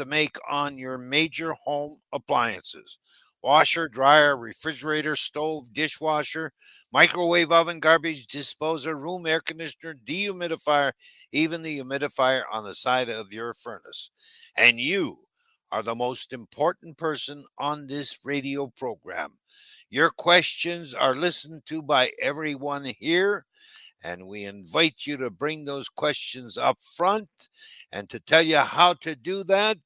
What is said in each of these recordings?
to make on your major home appliances washer, dryer, refrigerator, stove, dishwasher, microwave oven, garbage disposer, room air conditioner, dehumidifier, even the humidifier on the side of your furnace. And you are the most important person on this radio program. Your questions are listened to by everyone here, and we invite you to bring those questions up front. And to tell you how to do that,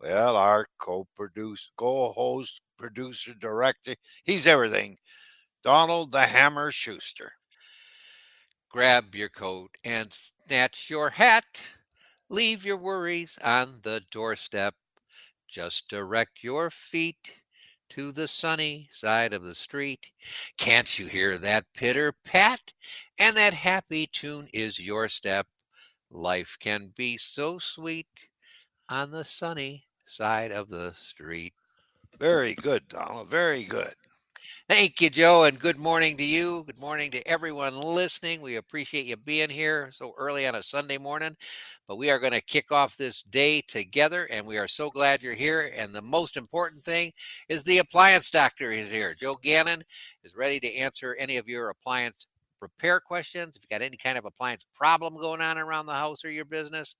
well, our co producer, co host, producer, director, he's everything. Donald the Hammer Schuster. Grab your coat and snatch your hat. Leave your worries on the doorstep. Just direct your feet to the sunny side of the street. Can't you hear that pitter pat? And that happy tune is your step. Life can be so sweet on the sunny side of the street. Very good, Donald. Very good. Thank you, Joe, and good morning to you. Good morning to everyone listening. We appreciate you being here so early on a Sunday morning. But we are going to kick off this day together, and we are so glad you're here. And the most important thing is the appliance doctor is here. Joe Gannon is ready to answer any of your appliance repair questions. If you got any kind of appliance problem going on around the house or your business,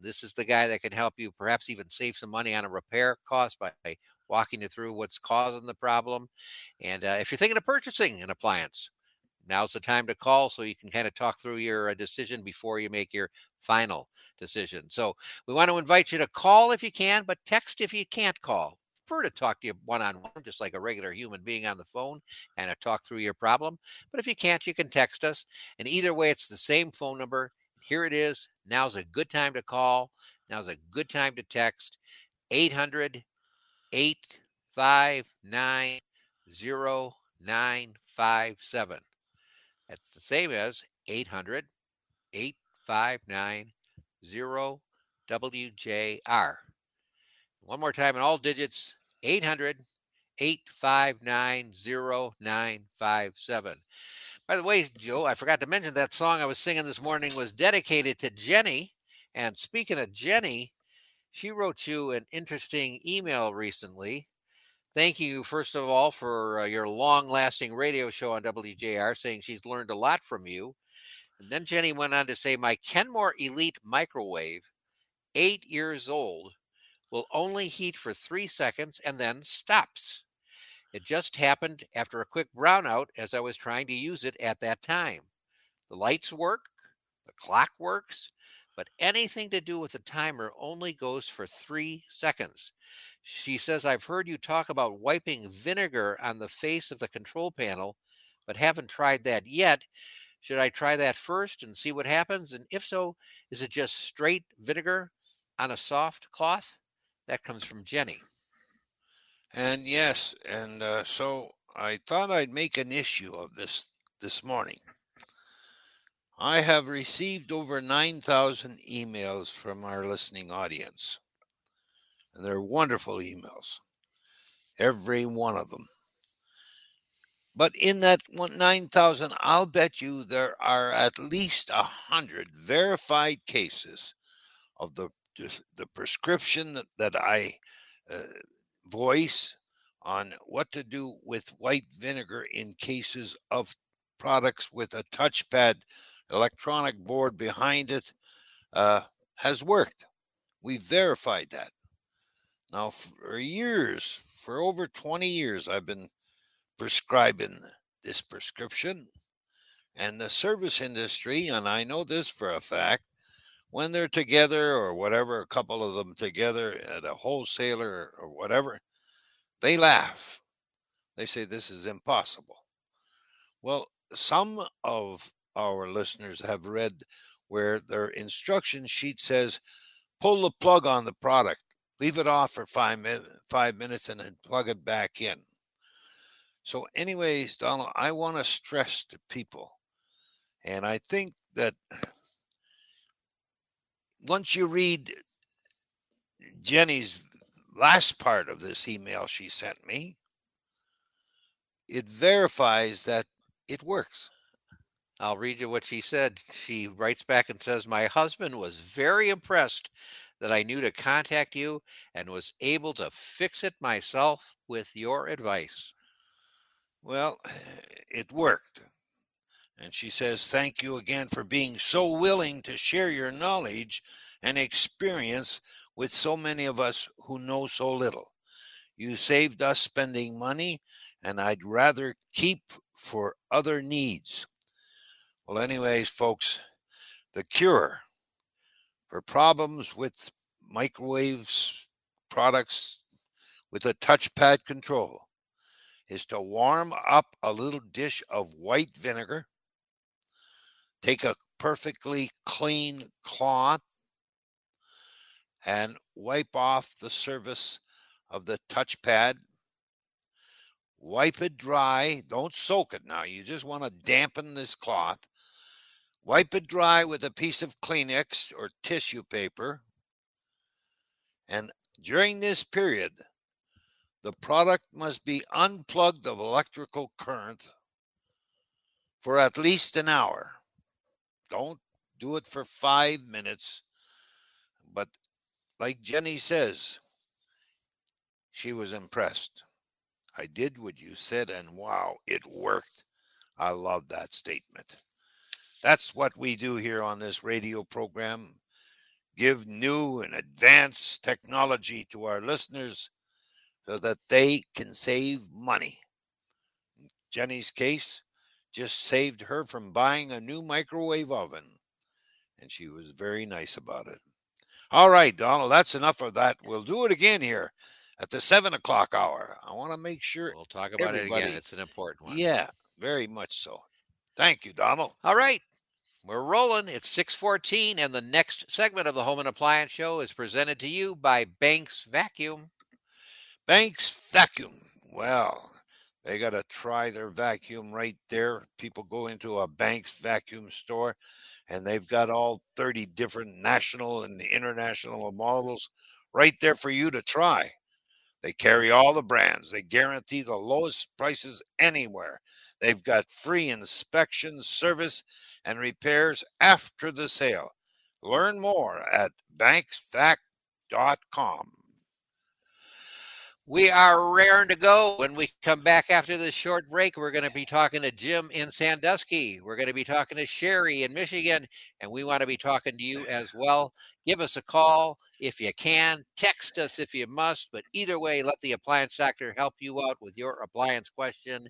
this is the guy that can help you perhaps even save some money on a repair cost by walking you through what's causing the problem. And uh, if you're thinking of purchasing an appliance, now's the time to call so you can kind of talk through your uh, decision before you make your final decision. So we want to invite you to call if you can, but text if you can't call. Prefer to talk to you one on one, just like a regular human being on the phone, and to talk through your problem. But if you can't, you can text us. And either way, it's the same phone number. Here it is. Now's a good time to call. Now's a good time to text 800 eight five nine zero nine five seven. That's the same as 800 859 WJR. One more time in all digits 800 859 0957. By the way, Joe, I forgot to mention that song I was singing this morning was dedicated to Jenny. And speaking of Jenny, she wrote you an interesting email recently. Thanking you, first of all, for uh, your long lasting radio show on WJR, saying she's learned a lot from you. And then Jenny went on to say, My Kenmore Elite microwave, eight years old, will only heat for three seconds and then stops. It just happened after a quick brownout as I was trying to use it at that time. The lights work, the clock works, but anything to do with the timer only goes for three seconds. She says, I've heard you talk about wiping vinegar on the face of the control panel, but haven't tried that yet. Should I try that first and see what happens? And if so, is it just straight vinegar on a soft cloth? That comes from Jenny. And yes, and uh, so I thought I'd make an issue of this this morning. I have received over 9,000 emails from our listening audience. And they're wonderful emails, every one of them. But in that 9,000, I'll bet you there are at least a 100 verified cases of the, the prescription that, that I uh, voice on what to do with white vinegar in cases of products with a touchpad electronic board behind it uh, has worked. We verified that. Now, for years, for over 20 years, I've been prescribing this prescription. And the service industry, and I know this for a fact, when they're together or whatever, a couple of them together at a wholesaler or whatever, they laugh. They say this is impossible. Well, some of our listeners have read where their instruction sheet says pull the plug on the product, leave it off for five, minutes, five minutes, and then plug it back in. So, anyways, Donald, I want to stress to people, and I think that once you read Jenny's last part of this email she sent me, it verifies that it works. I'll read you what she said. She writes back and says, My husband was very impressed that I knew to contact you and was able to fix it myself with your advice. Well, it worked. And she says, Thank you again for being so willing to share your knowledge and experience with so many of us who know so little. You saved us spending money, and I'd rather keep for other needs. Well, anyways, folks, the cure for problems with microwaves products with a touchpad control is to warm up a little dish of white vinegar. Take a perfectly clean cloth and wipe off the surface of the touchpad. Wipe it dry. Don't soak it now. You just want to dampen this cloth. Wipe it dry with a piece of Kleenex or tissue paper. And during this period, the product must be unplugged of electrical current for at least an hour. Don't do it for five minutes. But like Jenny says, she was impressed. I did what you said, and wow, it worked. I love that statement. That's what we do here on this radio program give new and advanced technology to our listeners so that they can save money. Jenny's case just saved her from buying a new microwave oven, and she was very nice about it. All right, Donald, that's enough of that. We'll do it again here at the seven o'clock hour. I want to make sure. We'll talk about it again. It's an important one. Yeah, very much so. Thank you, Donald. All right. We're rolling. It's 614, and the next segment of the Home and Appliance Show is presented to you by Banks Vacuum. Banks Vacuum. Well, they got to try their vacuum right there. People go into a Banks vacuum store and they've got all 30 different national and international models right there for you to try. They carry all the brands. They guarantee the lowest prices anywhere. They've got free inspection, service, and repairs after the sale. Learn more at banksvac.com. We are raring to go. When we come back after this short break, we're going to be talking to Jim in Sandusky. We're going to be talking to Sherry in Michigan, and we want to be talking to you as well. Give us a call if you can, text us if you must, but either way, let the appliance doctor help you out with your appliance question.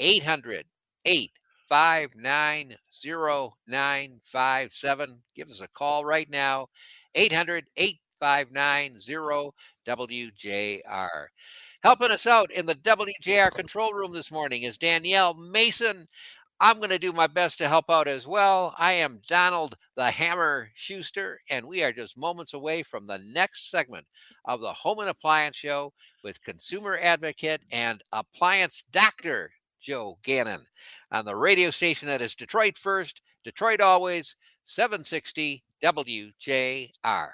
800 859 0957. Give us a call right now. 800 859 WJR. Helping us out in the WJR control room this morning is Danielle Mason. I'm going to do my best to help out as well. I am Donald the Hammer Schuster, and we are just moments away from the next segment of the Home and Appliance Show with consumer advocate and appliance doctor Joe Gannon on the radio station that is Detroit First, Detroit Always, 760 WJR.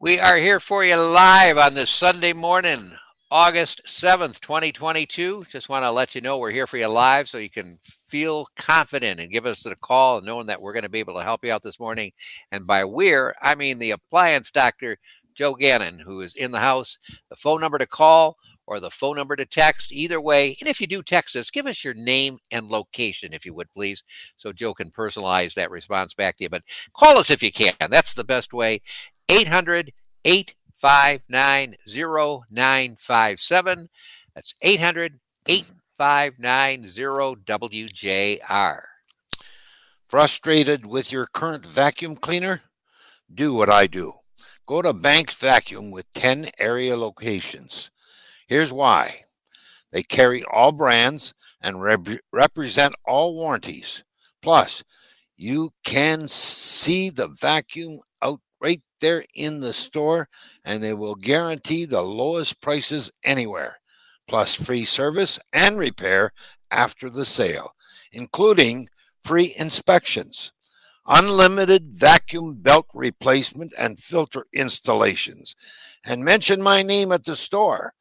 We are here for you live on this Sunday morning, August 7th, 2022. Just want to let you know we're here for you live so you can feel confident and give us a call, knowing that we're going to be able to help you out this morning. And by we're, I mean the appliance doctor, Joe Gannon, who is in the house. The phone number to call or the phone number to text, either way. And if you do text us, give us your name and location, if you would, please, so Joe can personalize that response back to you. But call us if you can. That's the best way. 800 859 0957. That's 800 859 WJR. Frustrated with your current vacuum cleaner? Do what I do. Go to Banks Vacuum with 10 area locations. Here's why they carry all brands and rep- represent all warranties. Plus, you can see the vacuum out there in the store, and they will guarantee the lowest prices anywhere, plus free service and repair after the sale, including free inspections, unlimited vacuum belt replacement and filter installations. And mention my name at the store,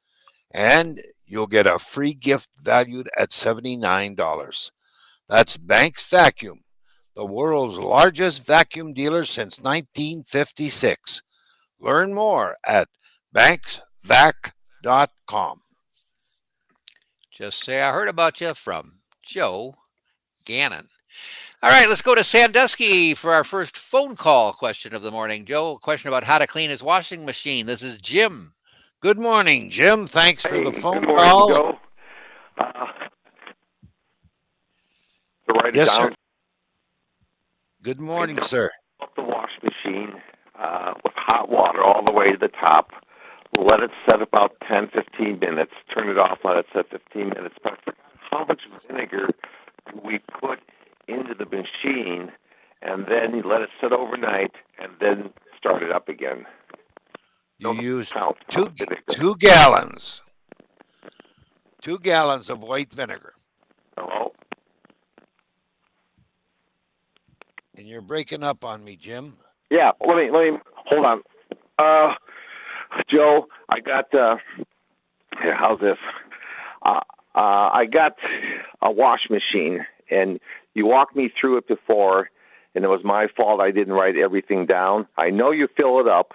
and you'll get a free gift valued at $79. That's Banks Vacuum the world's largest vacuum dealer since 1956. Learn more at banksvac.com. Just say I heard about you from Joe Gannon. All right, let's go to Sandusky for our first phone call question of the morning. Joe, a question about how to clean his washing machine. This is Jim. Good morning, Jim. Thanks for Hey, the phone good morning, call. Joe. Uh, to write Yes, it sir. Good morning, sir. up the wash machine uh, with hot water all the way to the top. Let it set about 10, 15 minutes. Turn it off. Let it set 15 minutes. But how much vinegar do we put into the machine, and then you let it sit overnight, and then start it up again. You Don't used count two vinegar. two gallons. Two gallons of white vinegar. Hello? And you're breaking up on me, Jim. Yeah, let me let me hold on. Uh, Joe, I got uh, here. How's this? Uh, uh, I got a wash machine, and you walked me through it before, and it was my fault. I didn't write everything down. I know you fill it up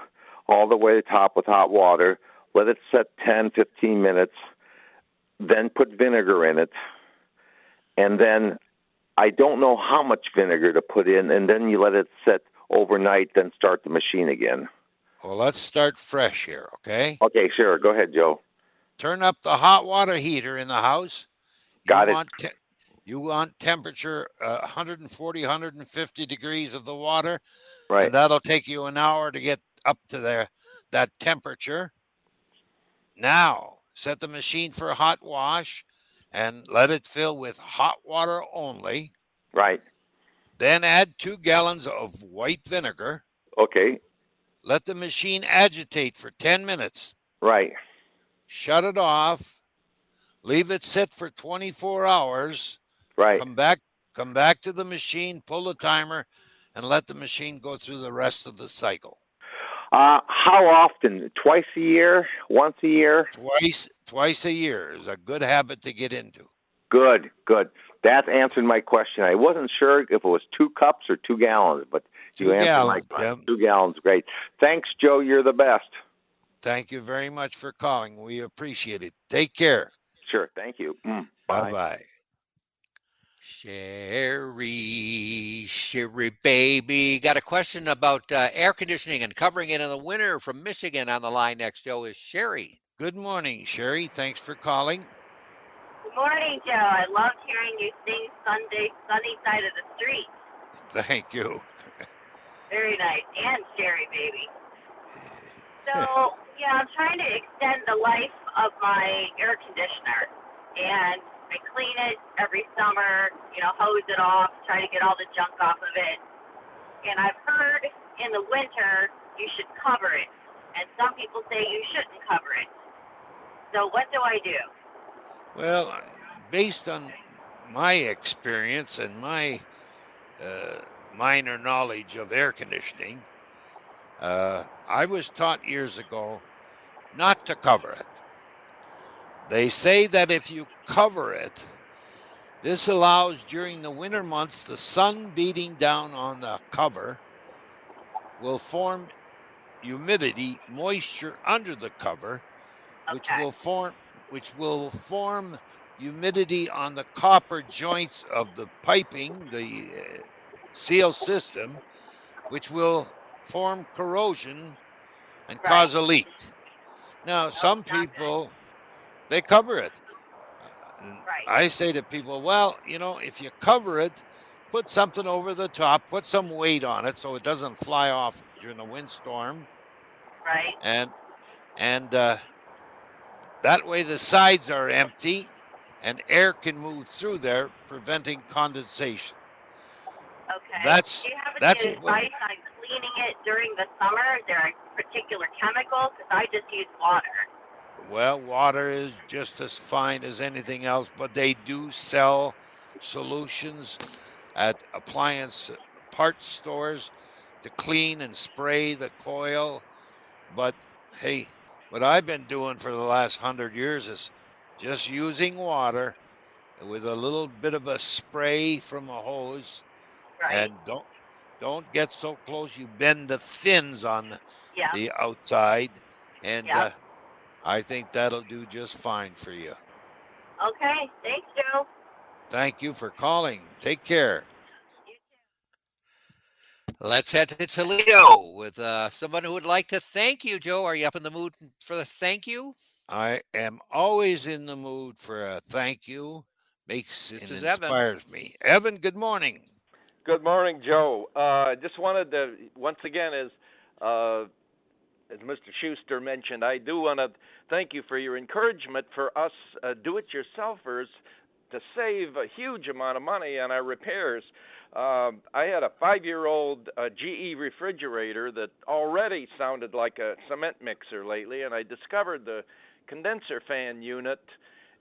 all the way to the top with hot water. Let it set 10, 15 minutes. Then put vinegar in it, and then I don't know how much vinegar to put in, and then you let it set overnight, then start the machine again. Well, let's start fresh here, okay? Okay, sure. Go ahead, Joe. Turn up the hot water heater in the house. Got you it. Want te- you want temperature uh, 140, 150 degrees of the water, Right. and that'll take you an hour to get up to there that temperature. Now, set the machine for a hot wash and let it fill with hot water only. Right. Then add two gallons of white vinegar. Okay. Let the machine agitate for 10 minutes. Right. Shut it off. Leave it sit for 24 hours. Right. Come back, come back to the machine, pull the timer, and let the machine go through the rest of the cycle. Uh, how often? Twice a year? Once a year? Twice, twice a year is a good habit to get into. Good. Good. That answered my question. I wasn't sure if it was two cups or two gallons, but Two you answered gallons, my question. Jim. Two gallons. Great. Thanks, Joe. You're the best. Thank you very much for calling. We appreciate it. Take care. Sure. Thank you. Mm, Bye bye. Sherry, Sherry baby. Got a question about uh, air conditioning and covering it in the winter from Michigan on the line next. Joe is Sherry. Good morning, Sherry. Thanks for calling. Good morning, Joe. I loved hearing you sing Sunday, sunny side of the street. Thank you. Very nice. And Sherry, baby. So, yeah, I'm trying to extend the life of my air conditioner. And I clean it every summer, you know, hose it off, try to get all the junk off of it. And I've heard in the winter you should cover it. And some people say you shouldn't cover it. So, what do I do? Well, based on my experience and my uh, minor knowledge of air conditioning, uh, I was taught years ago not to cover it. They say that if you cover it, this allows during the winter months the sun beating down on the cover will form humidity, moisture under the cover, which will form which will form humidity on the copper joints of the piping, the uh, seal system, which will form corrosion and Right. cause a leak. Now, some people they cover it. Right. I say to people, well, you know, if you cover it, put something over the top, put some weight on it so it doesn't fly off during a windstorm Right? and and uh, that way the sides are empty and air can move through there preventing condensation Okay. That's- Do you have any that's what- advice on cleaning it during the summer? Is there a particular chemical? Because I just use water. Well water is just as fine as anything else but they do sell solutions at appliance parts stores to clean and spray the coil but hey what i've been doing for the last hundred years is just using water with a little bit of a spray from a hose Right. and don't don't get so close you bend the fins on the, Yeah. the outside, and Yeah. uh, I think that'll do just fine for you. Okay. Thanks, Joe. Thank you for calling. Take care. Let's head to Toledo with uh, someone who would like to thank you, Joe. Are you up in the mood for the thank you? I am always in the mood for a thank you. Makes This and is Evan. inspires me. Evan, good morning. Good morning, Joe. Uh, just wanted to once again, as uh, as Mr. Schuster mentioned, I do want to thank you for your encouragement for us uh, do-it-yourselfers to save a huge amount of money on our repairs. Um, I had a five-year-old uh, GE refrigerator that already sounded like a cement mixer lately, and I discovered the condenser fan unit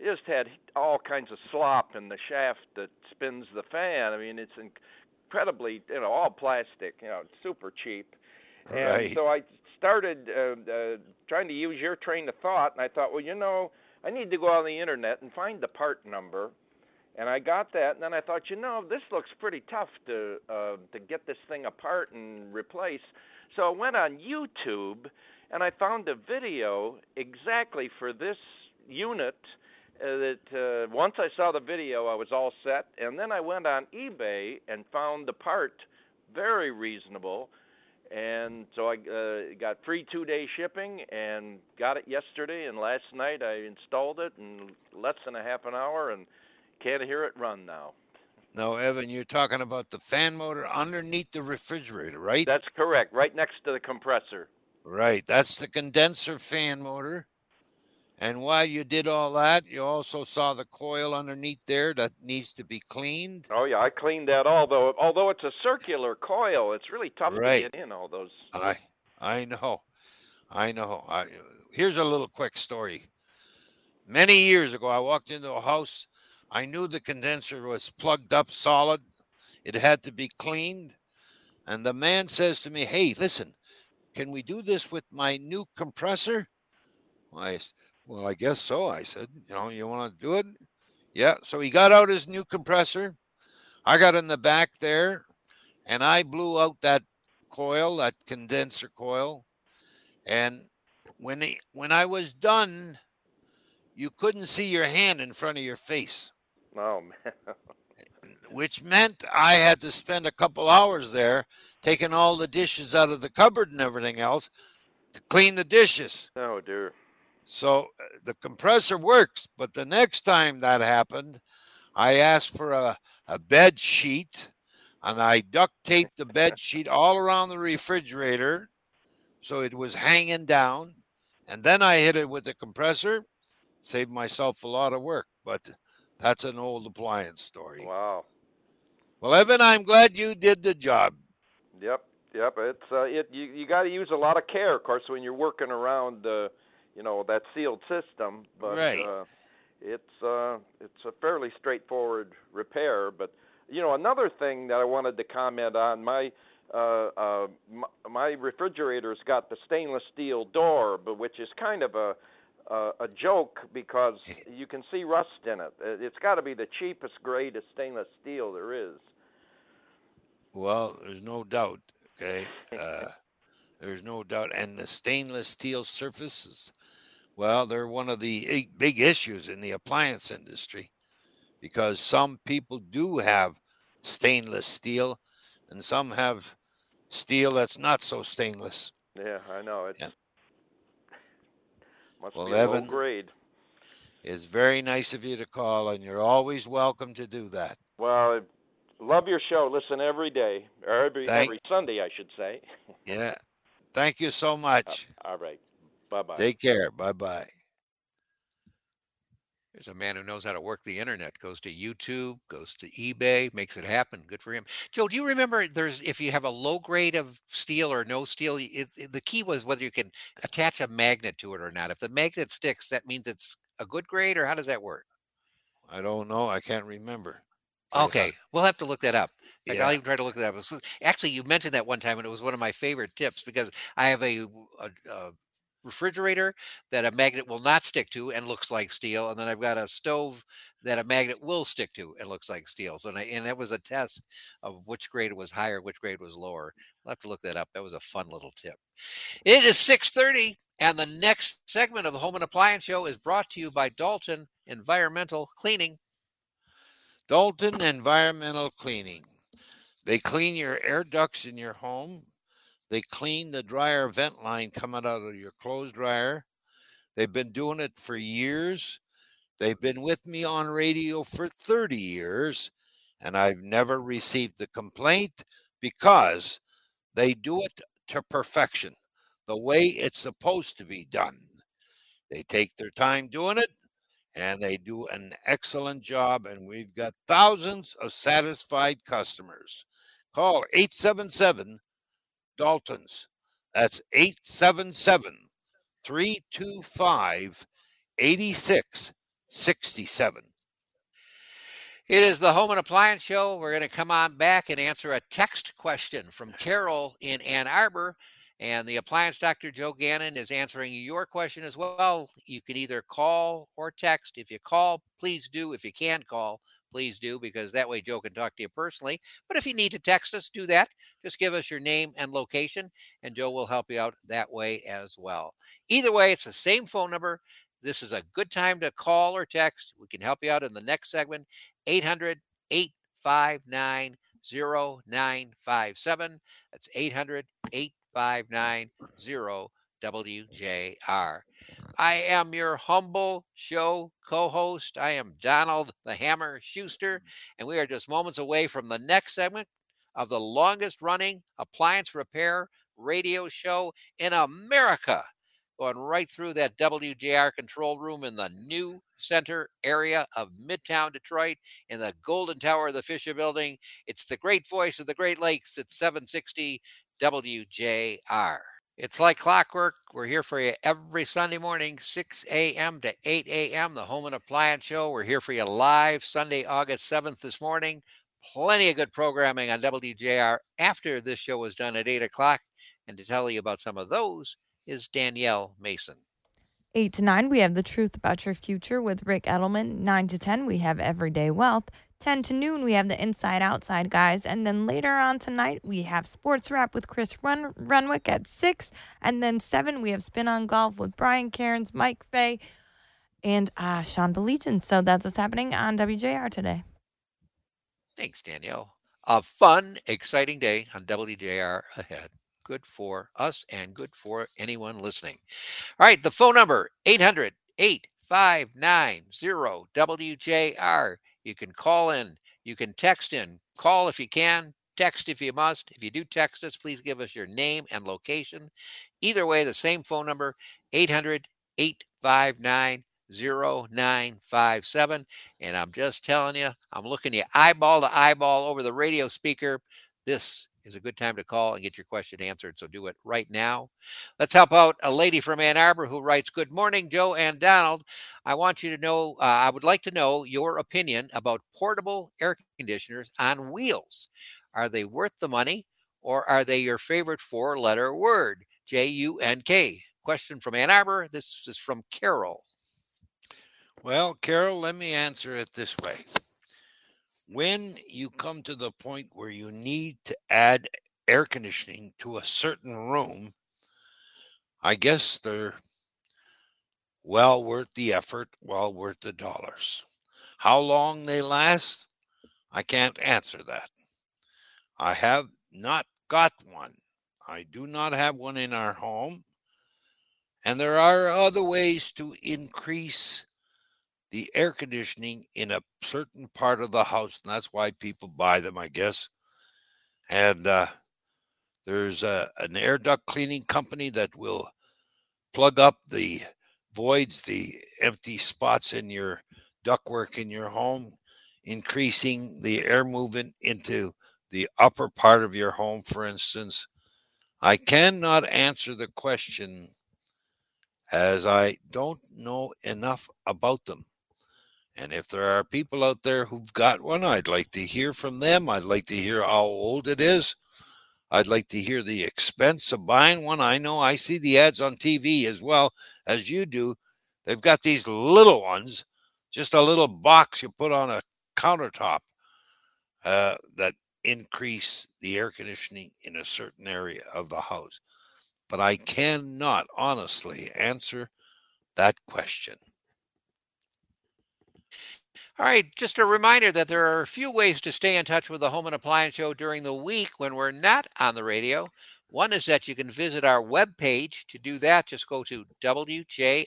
just had all kinds of slop in the shaft that spins the fan. I mean, it's incredibly, you know, all plastic, you know, super cheap. And Right. so I started uh, uh, trying to use your train of thought, and I thought, well, you know, I need to go on the internet and find the part number. And I got that, and then I thought, you know, this looks pretty tough to uh, to get this thing apart and replace. So I went on YouTube, and I found a video exactly for this unit. Uh, that uh, once I saw the video, I was all set, and then I went on eBay and found the part very reasonable, and so I uh, got free two-day shipping and got it yesterday. And last night I installed it in less than a half an hour, and can't hear it run now. No, Evan, you're talking about the fan motor underneath the refrigerator, right? That's correct, right next to the compressor. Right. That's the condenser fan motor. And while you did all that, you also saw the coil underneath there that needs to be cleaned. Oh yeah, I cleaned that. Although although it's a circular coil, it's really tough Right. to get in all those. I I know. I know. I here's a little quick story. Many years ago, I walked into a house. I knew the condenser was plugged up solid. It had to be cleaned. And the man says to me, Hey, listen, can we do this with my new compressor? I well, I guess so. I said, you know, you want to do it? Yeah. So he got out his new compressor. I got in the back there and I blew out that coil, that condenser coil. And when he, when I was done, you couldn't see your hand in front of your face, Oh man. which meant I had to spend a couple hours there taking all the dishes out of the cupboard and everything else to clean the dishes. oh dear. So uh, the compressor works, but the next time that happened, I asked for a, a bed sheet and I duct taped the bed sheet all around the refrigerator so it was hanging down. And then I hit it with the compressor, saved myself a lot of work. But that's an old appliance story. Wow. Well, Evan, I'm glad you did the job. Yep, yep. It's uh, it. You you got to use a lot of care, of course, when you're working around, uh, you know, that sealed system. But Right. uh, it's uh, it's a fairly straightforward repair. But you know, another thing that I wanted to comment on my. Uh, uh, my, my refrigerator's got the stainless steel door, but which is kind of a a, a joke because you can see rust in it. It- It's got to be the cheapest grade of stainless steel there is. Well, there's no doubt. Okay. Uh, there's no doubt. And the stainless steel surfaces, well, they're one of the big issues in the appliance industry because some people do have stainless steel and some have steel that's not so stainless. Yeah, I know. It's Yeah. must Well, be a low grade. It's very nice of you to call, and you're always welcome to do that. Well, I love your show. Listen every day, or every Thank- every Sunday, I should say. Yeah. Thank you so much. Uh, all right. Bye bye. Take care. Bye bye. There's a man who knows how to work the internet. Goes to YouTube, goes to eBay, makes it happen. Good for him. Joe, do you remember? There's if you have a low grade of steel or no steel, it, it- the key was whether you can attach a magnet to it or not. If the magnet sticks, that means it's a good grade, or how does that work? I don't know. I can't remember. Yeah. Okay, we'll have to look that up. In fact, Yeah. I'll even try to look that up. Actually, you mentioned that one time, and it was one of my favorite tips because I have a, a, a refrigerator that a magnet will not stick to and looks like steel, and then I've got a stove that a magnet will stick to and looks like steel. So and, I, and that was a test of which grade was higher, which grade was lower. I'll have to look that up. That was a fun little tip. It is 6:30, and the next segment of the Home and Appliance Show is brought to you by Dalton Environmental Cleaning. Dalton Environmental Cleaning. They clean your air ducts in your home. They clean the dryer vent line coming out of your clothes dryer. They've been doing it for years. They've been with me on radio for 30 years, and I've never received a complaint because they do it to perfection, the way it's supposed to be done. They take their time doing it, and they do an excellent job, and we've got thousands of satisfied customers. Call 877 Daltons. That's 877 325 8667. It is the Home and Appliance Show. We're going to come on back and answer a text question from Carol in Ann Arbor. And the appliance doctor, Joe Gannon, is answering your question as well. You can either call or text. If you call, please do. If you can't call, please do, because that way Joe can talk to you personally. But if you need to text us, do that. Just give us your name and location, and Joe will help you out that way as well. Either way, it's the same phone number. This is a good time to call or text. We can help you out in the next segment 800 859 0957. That's 800 590 WJR. I am your humble show co host. I am Donald the Hammer Schuster, mm. and we are just moments away from the next segment of the longest running appliance repair radio show in America. Going right through that WJR control room in the new center area of Midtown Detroit in the Golden Tower of the Fisher Building. It's the great voice of the Great Lakes. It's 760 WJR. It's like clockwork. We're here for you every Sunday morning, 6 a.m. to 8 a.m. The Home and Appliance Show. We're here for you live Sunday, August 7th this morning. Plenty of good programming on WJR after this show is done at 8 o'clock. And to tell you about some of those is Danielle Mason. 8 to 9, we have The Truth About Your Future with Ric Edelman. 9 to 10, we have Everyday Wealth. 10 to noon, we have the Inside Outside guys. And then later on tonight, we have Sports Wrap with Chris Run- Renwick at 6. And then 7, we have Spin on Golf with Brian Cairns, Mike Fay, and uh, Sean Belegian. So that's what's happening on WJR today. Thanks, Danielle. A fun, exciting day on WJR ahead. Good for us and good for anyone listening. All right, the phone number 800 859 WJR. You can call in, you can text in, call if you can, text if you must. If you do text us, please give us your name and location. Either way, the same phone number 800 859 0957. And I'm just telling you, I'm looking you eyeball to eyeball over the radio speaker. This is a good time to call and get your question answered. So do it right now. Let's help out a lady from Ann Arbor who writes Good morning, Joe and Donald. I want you to know, uh, I would like to know your opinion about portable air conditioners on wheels. Are they worth the money or are they your favorite four letter word? J U N K. Question from Ann Arbor. This is from Carol. Well, Carol, let me answer it this way when you come to the point where you need to add air conditioning to a certain room, I guess they're well worth the effort, well worth the dollars. How long they last, I can't answer that. I have not got one. I do not have one in our home. And there are other ways to increase the air conditioning in a certain part of the house, and that's why people buy them, I guess. And uh, there's a, an air duct cleaning company that will plug up the voids, the empty spots in your ductwork in your home, increasing the air movement into the upper part of your home, for instance. I cannot answer the question as I don't know enough about them. And if there are people out there who've got one, I'd like to hear from them. I'd like to hear how old it is. I'd like to hear the expense of buying one. I know I see the ads on TV as well as you do. They've got these little ones, just a little box you put on a countertop uh, that increase the air conditioning in a certain area of the house. But I cannot honestly answer that question. All right, just a reminder that there are a few ways to stay in touch with the Home and Appliance Show during the week when we're not on the radio. One is that you can visit our webpage. To do that, just go to wjr.com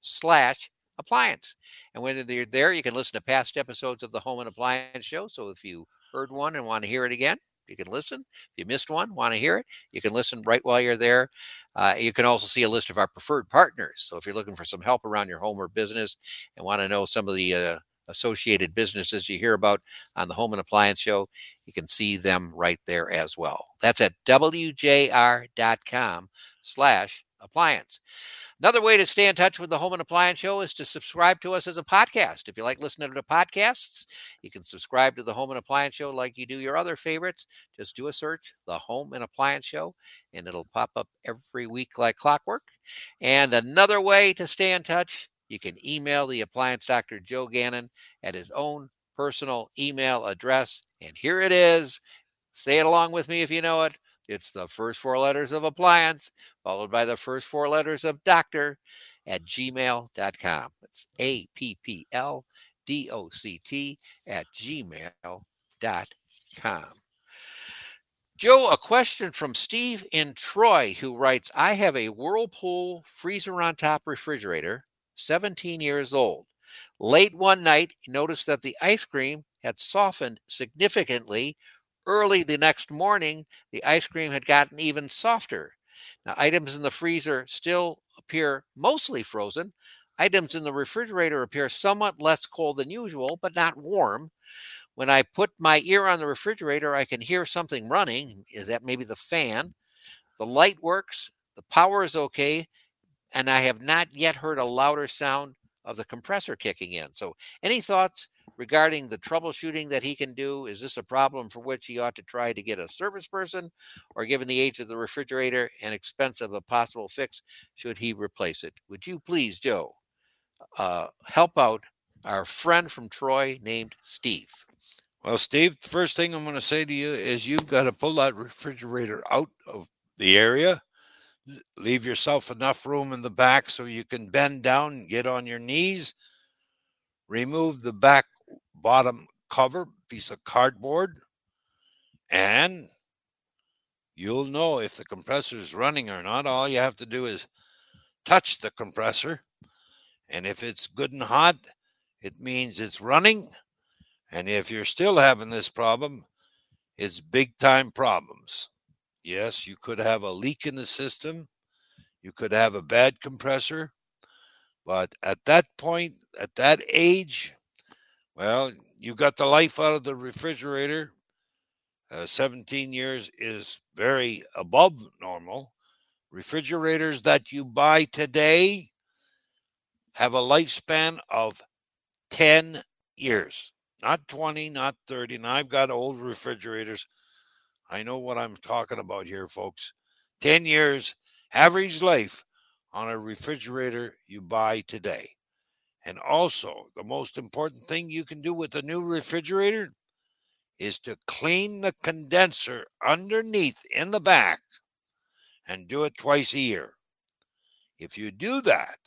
slash appliance. And when you're there, you can listen to past episodes of the Home and Appliance Show. So if you heard one and want to hear it again, you can listen. If you missed one, want to hear it, you can listen right while you're there. Uh, you can also see a list of our preferred partners. So if you're looking for some help around your home or business and want to know some of the uh, associated businesses you hear about on the Home and Appliance Show, you can see them right there as well. That's at wjr.com slash appliance. Another way to stay in touch with the Home and Appliance Show is to subscribe to us as a podcast. If you like listening to podcasts, you can subscribe to the Home and Appliance Show like you do your other favorites. Just do a search, the Home and Appliance Show, and it'll pop up every week like clockwork. And another way to stay in touch, you can email the appliance doctor Joe Gannon at his own personal email address. And here it is. Say it along with me if you know it. It's the first four letters of appliance, followed by the first four letters of doctor at gmail.com. It's A P P L D O C T at gmail.com. Joe, a question from Steve in Troy who writes I have a Whirlpool freezer on top refrigerator, 17 years old. Late one night, noticed that the ice cream had softened significantly Early the next morning, the ice cream had gotten even softer. Now, items in the freezer still appear mostly frozen. Items in the refrigerator appear somewhat less cold than usual, but not warm. When I put my ear on the refrigerator, I can hear something running. Is that maybe the fan? The light works, the power is okay, and I have not yet heard a louder sound of the compressor kicking in. So, any thoughts regarding the troubleshooting that he can do? Is this a problem for which he ought to try to get a service person, or given the age of the refrigerator and expense of a possible fix, should he replace it? Would you please, Joe, uh, help out our friend from Troy named Steve? Well, Steve, first thing I'm going to say to you is you've got to pull that refrigerator out of the area. Leave yourself enough room in the back so you can bend down and get on your knees. Remove the back bottom cover, piece of cardboard, and you'll know if the compressor is running or not. All you have to do is touch the compressor, and if it's good and hot, it means it's running. And if you're still having this problem, it's big time problems. Yes, you could have a leak in the system. You could have a bad compressor. But at that point, at that age, well, you got the life out of the refrigerator. Uh, 17 years is very above normal. Refrigerators that you buy today have a lifespan of 10 years, not 20, not 30. And I've got old refrigerators. I know what I'm talking about here, folks. 10 years average life on a refrigerator you buy today. And also, the most important thing you can do with a new refrigerator is to clean the condenser underneath in the back and do it twice a year. If you do that,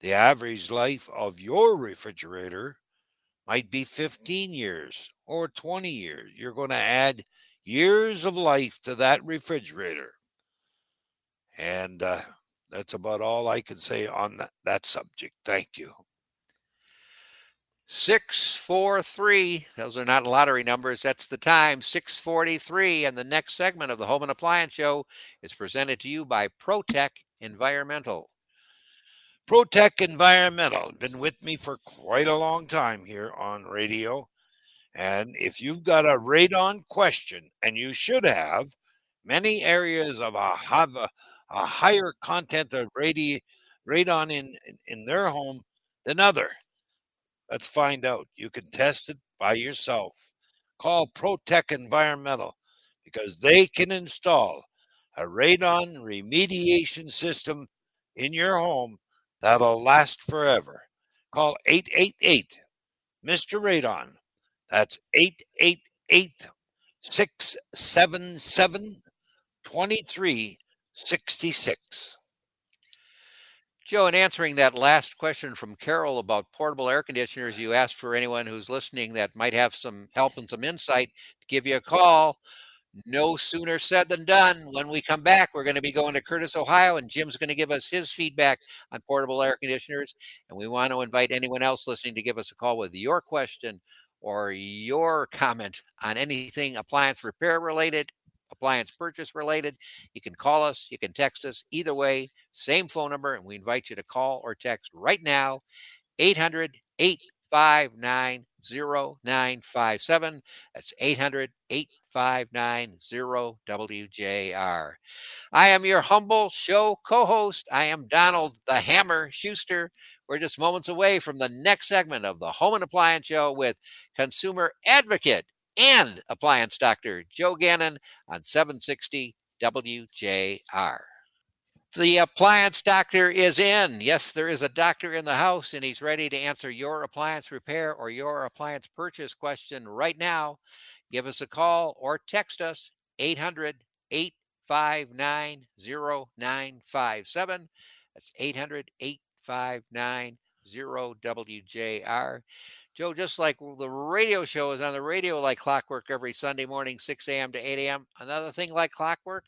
the average life of your refrigerator might be 15 years or 20 years. You're going to add years of life to that refrigerator. And uh, that's about all I can say on that, that subject. Thank you. 643. Those are not lottery numbers. That's the time. 643. And the next segment of the Home and Appliance Show is presented to you by ProTech Environmental. ProTech Environmental been with me for quite a long time here on radio. And if you've got a radon question, and you should have, many areas of a have a, a higher content of radi, radon in, in, in their home than other. Let's find out. You can test it by yourself. Call ProTech Environmental because they can install a radon remediation system in your home that'll last forever. Call 888 Mr. Radon. That's 888 677 2366. Joe, in answering that last question from Carol about portable air conditioners, you asked for anyone who's listening that might have some help and some insight to give you a call. No sooner said than done. When we come back, we're going to be going to Curtice, Ohio, and Jim's going to give us his feedback on portable air conditioners. And we want to invite anyone else listening to give us a call with your question or your comment on anything appliance repair related, appliance purchase related. You can call us, you can text us. Either way, same phone number, and we invite you to call or text right now 800 859 0957. That's 800 859 0WJR. I am your humble show co host. I am Donald the Hammer Schuster. We're just moments away from the next segment of the Home and Appliance Show with consumer advocate and appliance doctor Joe Gannon on 760 WJR. The appliance doctor is in. Yes, there is a doctor in the house, and he's ready to answer your appliance repair or your appliance purchase question right now. Give us a call or text us 800 859 0957. That's 800 859 0WJR. Joe, just like the radio show is on the radio like clockwork every Sunday morning, 6 a.m. to 8 a.m., another thing like clockwork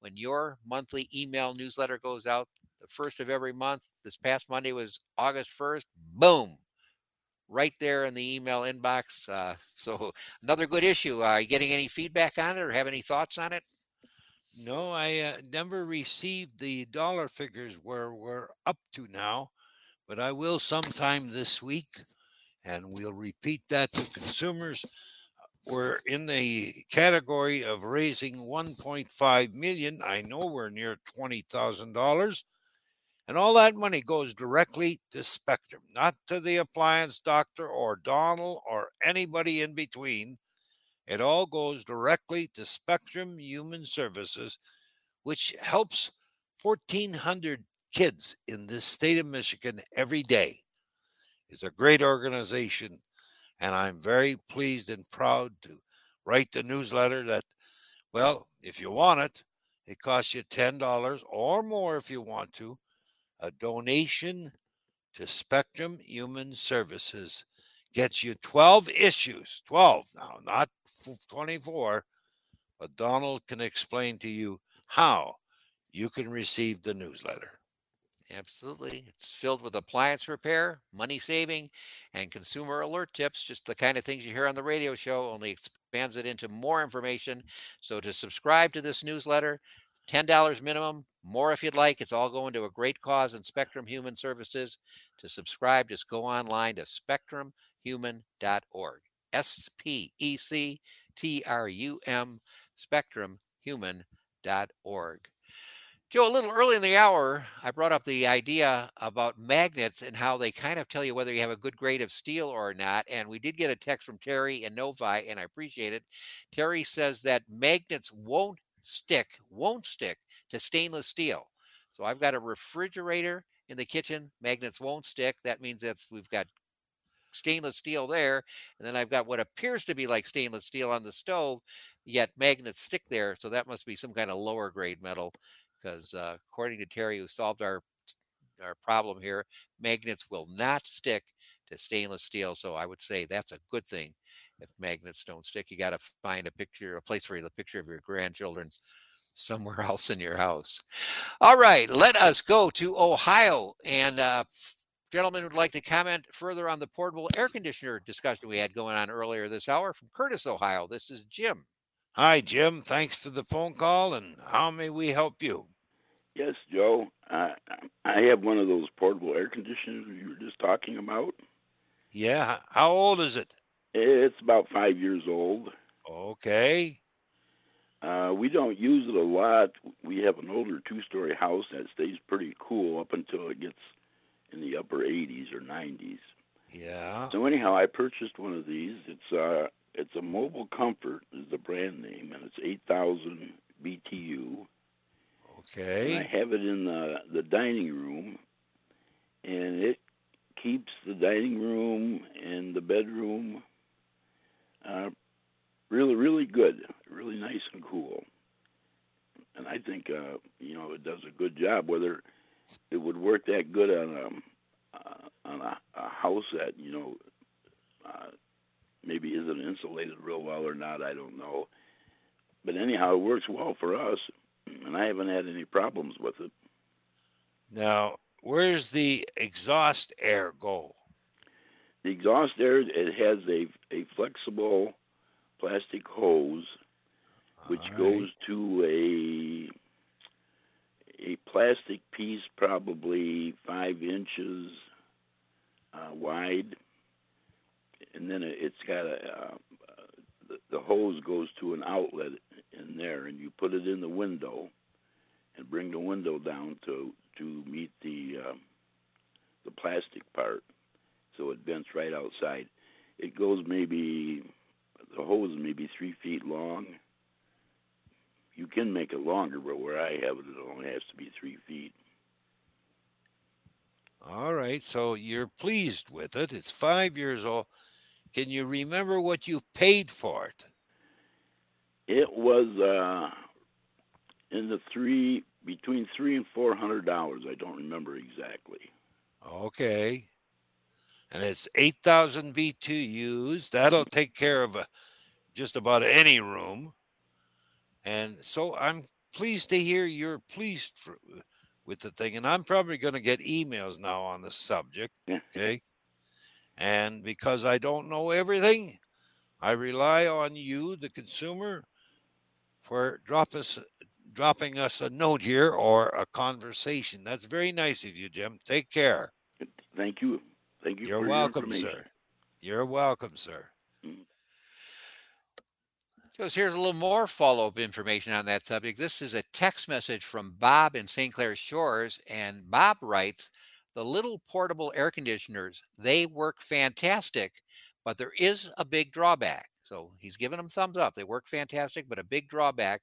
when your monthly email newsletter goes out the first of every month. This past Monday was August 1st. Boom. Right there in the email inbox. Uh, so, another good issue. Are you getting any feedback on it or have any thoughts on it? No, I uh, never received the dollar figures where we're up to now, but I will sometime this week, and we'll repeat that to consumers we're in the category of raising 1.5 million. I know we're near $20,000. And all that money goes directly to Spectrum, not to the appliance doctor or Donald or anybody in between. It all goes directly to Spectrum Human Services, which helps 1,400 kids in this state of Michigan every day. It's a great organization and I'm very pleased and proud to write the newsletter that, well, if you want it, it costs you $10 or more if you want to. A donation to Spectrum Human Services gets you 12 issues, 12 now, not 24. But Donald can explain to you how you can receive the newsletter. Absolutely. It's filled with appliance repair, money saving, and consumer alert tips, just the kind of things you hear on the radio show, only expands it into more information. So to subscribe to this newsletter, $10 minimum, more if you'd like. It's all going to a great cause in Spectrum Human Services. To subscribe, just go online to spectrumhuman.org. S P E C T R U M, spectrumhuman.org. Joe, a little early in the hour, I brought up the idea about magnets and how they kind of tell you whether you have a good grade of steel or not. And we did get a text from Terry and Novi, and I appreciate it. Terry says that magnets won't stick, won't stick to stainless steel. So I've got a refrigerator in the kitchen. Magnets won't stick. That means that we've got stainless steel there. And then I've got what appears to be like stainless steel on the stove, yet magnets stick there. So that must be some kind of lower grade metal because uh, according to Terry, who solved our our problem here, magnets will not stick to stainless steel. So I would say that's a good thing. If magnets don't stick, you got to find a picture, a place for the picture of your grandchildren somewhere else in your house. All right, let us go to Ohio. And uh, gentlemen would like to comment further on the portable air conditioner discussion we had going on earlier this hour from Curtice, Ohio. This is Jim. Hi, Jim. Thanks for the phone call. And how may we help you? Yes, Joe. Uh, I have one of those portable air conditioners you were just talking about. Yeah. How old is it? It's about five years old. Okay. Uh, we don't use it a lot. We have an older two story house that stays pretty cool up until it gets in the upper 80s or 90s. Yeah. So, anyhow, I purchased one of these. It's uh, it's a Mobile Comfort is the brand name, and it's 8,000 BTU. And I have it in the the dining room, and it keeps the dining room and the bedroom uh, really, really good, really nice and cool. And I think uh, you know it does a good job. Whether it would work that good on a uh, on a, a house that you know uh, maybe isn't insulated real well or not, I don't know. But anyhow, it works well for us, and I haven't had any problems with it. Now, where's the exhaust air go? The exhaust air it has a a flexible plastic hose which All goes to a a plastic piece probably five inches uh, wide, and then it- it's got a uh, the, hose goes to an outlet in there, and you put it in the window, and bring the window down to to meet the um, the plastic part, so it vents right outside. It goes maybe the hose maybe three feet long. You can make it longer, but where I have it, it only has to be three feet. All right. So you're pleased with it. It's five years old. Can you remember what you paid for it? It was uh, in the three between three and four hundred dollars. I don't remember exactly. Okay. And it's 8,000 BTUs. That'll take care of uh just about any room. And so I'm pleased to hear you're pleased for, with the thing. And I'm probably going to get emails now on the subject. Okay. And because I don't know everything, I rely on you, the consumer, for drop us, dropping us a note here or a conversation. That's very nice of you, Jim. Take care. Thank you. Thank you. You're for your welcome, information. sir. You're welcome, sir. Mm. So here's a little more follow-up information on that subject. This is a text message from Bob in St. Clair Shores, and Bob writes, "The little portable air conditioners they work fantastic, but there is a big drawback." So he's giving them thumbs up. They work fantastic, but a big drawback.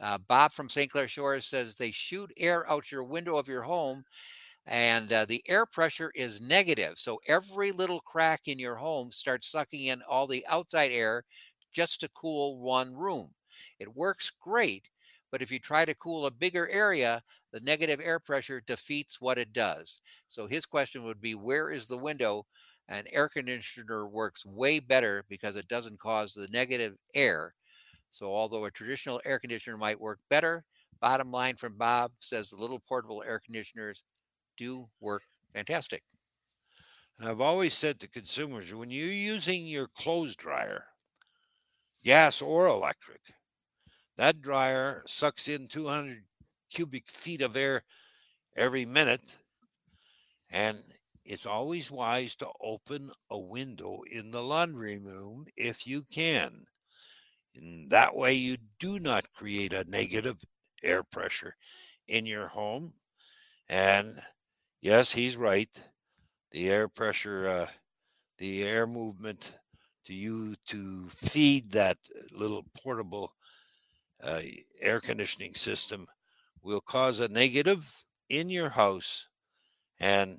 Uh, Bob from St. Clair Shores says they shoot air out your window of your home, and uh, the air pressure is negative. So every little crack in your home starts sucking in all the outside air just to cool one room. It works great, but if you try to cool a bigger area, the negative air pressure defeats what it does. So his question would be where is the window? An air conditioner works way better because it doesn't cause the negative air. So although a traditional air conditioner might work better, bottom line from Bob says the little portable air conditioners do work fantastic. And I've always said to consumers when you're using your clothes dryer, gas or electric, that dryer sucks in 200 cubic feet of air every minute. And it's always wise to open a window in the laundry room if you can. And that way, you do not create a negative air pressure in your home. And yes, he's right. The air pressure, uh, the air movement to you to feed that little portable uh, air conditioning system will cause a negative in your house and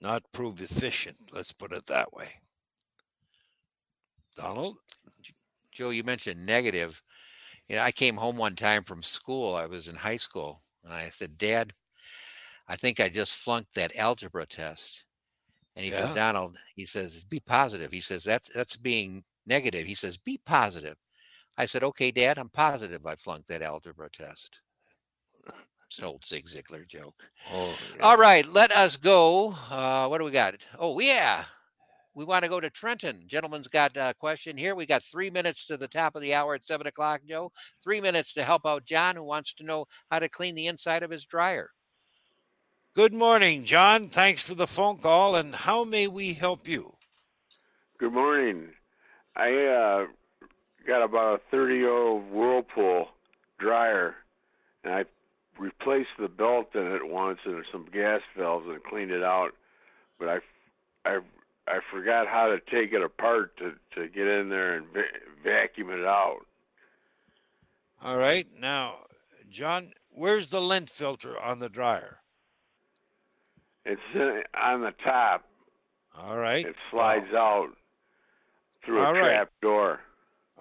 not prove efficient. Let's put it that way. Donald? Joe, you mentioned negative. You know, I came home one time from school. I was in high school, and I said, "Dad, I think I just flunked that algebra test." And he Yeah. says, "Donald," he says, "Be positive." He says, "That's that's being negative." He says, "Be positive." I said, "Okay, Dad, I'm positive I flunked that algebra test." It's an old Zig Ziglar joke. Oh, All right, let us go. Uh, what do we got? Oh, yeah. We want to go to Trenton. Gentlemen's got a question here. We got three minutes to the top of the hour at seven o'clock, Joe. Three minutes to help out John, who wants to know how to clean the inside of his dryer. Good morning, John. Thanks for the phone call. And how may we help you? Good morning. I uh, got about a 30 year old Whirlpool dryer, and I replaced the belt in it once and some gas valves and cleaned it out. But I, I I forgot how to take it apart to to get in there and va- vacuum it out. All right. Now, John, where's the lint filter on the dryer? It's in, on the top. All right. It slides out through All a right. trap door.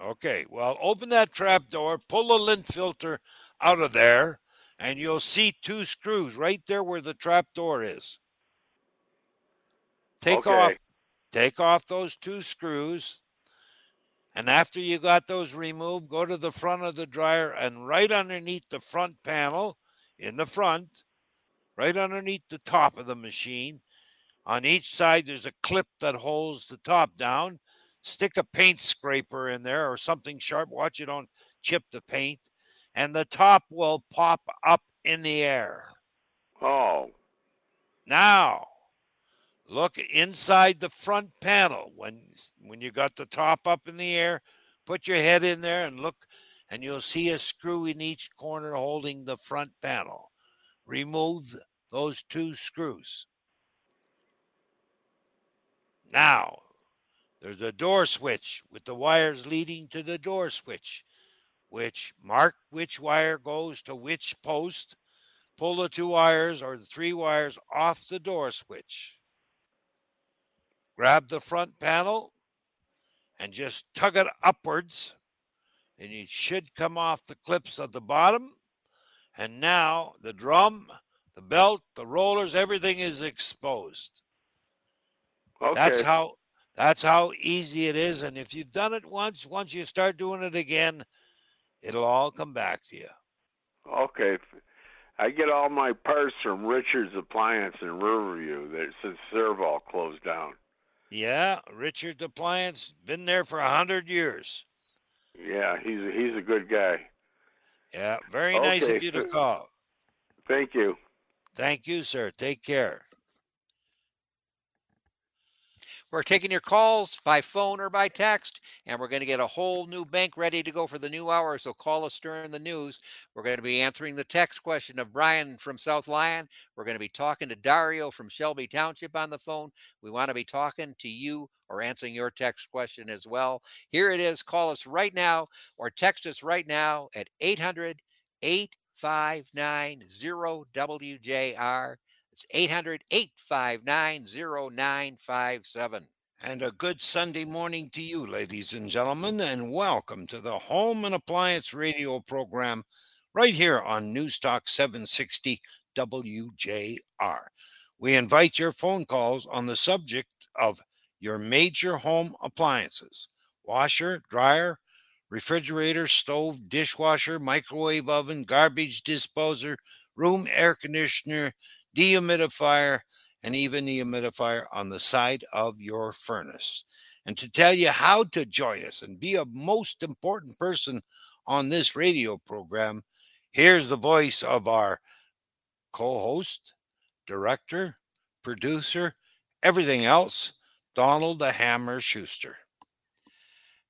Okay. Well, open that trap door, pull the lint filter out of there, and you'll see two screws right there where the trap door is. Take Okay. off take off those two screws. And after you got those removed, go to the front of the dryer and right underneath the front panel in the front, right underneath the top of the machine, on each side there's a clip that holds the top down. Stick a paint scraper in there or something sharp. Watch you don't chip the paint. And the top will pop up in the air. Oh, Now, look inside the front panel when when you got the top up in the air. Put your head in there and look, and you'll see a screw in each corner holding the front panel. Remove those two screws. Now, there's a door switch with the wires leading to the door switch, which mark which wire goes to which post pull the two wires or the three wires off the door switch. Grab the front panel and just tug it upwards, and it should come off the clips at the bottom. And now the drum, the belt, the rollers, everything is exposed. okay. That's how that's how easy it is. And if you've done it once, once you start doing it again, it'll all come back to you. Okay. I get all my parts from Richard's Appliance in Riverview. That since Serval closed down. Yeah, Richard's Appliance, been there for a hundred years. Yeah, he's a, he's a good guy. Yeah, very nice of you to call. Thank you. Thank you, sir. Take care. We're taking your calls by phone or by text, and we're going to get a whole new bank ready to go for the new hour. So call us during the news. We're going to be answering the text question of Brian from South Lyon. We're going to be talking to Dario from Shelby Township on the phone. We want to be talking to you or answering your text question as well. Here it is. Call us right now or text us right now at 800 859 0WJR. It's 800 859 0957. And a good Sunday morning to you, ladies and gentlemen, and welcome to the Home and Appliance Radio program right here on Newstalk 760 WJR. We invite your phone calls on the subject of your major home appliances washer, dryer, refrigerator, stove, dishwasher, microwave oven, garbage disposer, room air conditioner, dehumidifier, and even the humidifier on the side of your furnace. And to tell you how to join us and be a most important person on this radio program, here's the voice of our co host, director, producer, everything else, Donald the Hammer Schuster.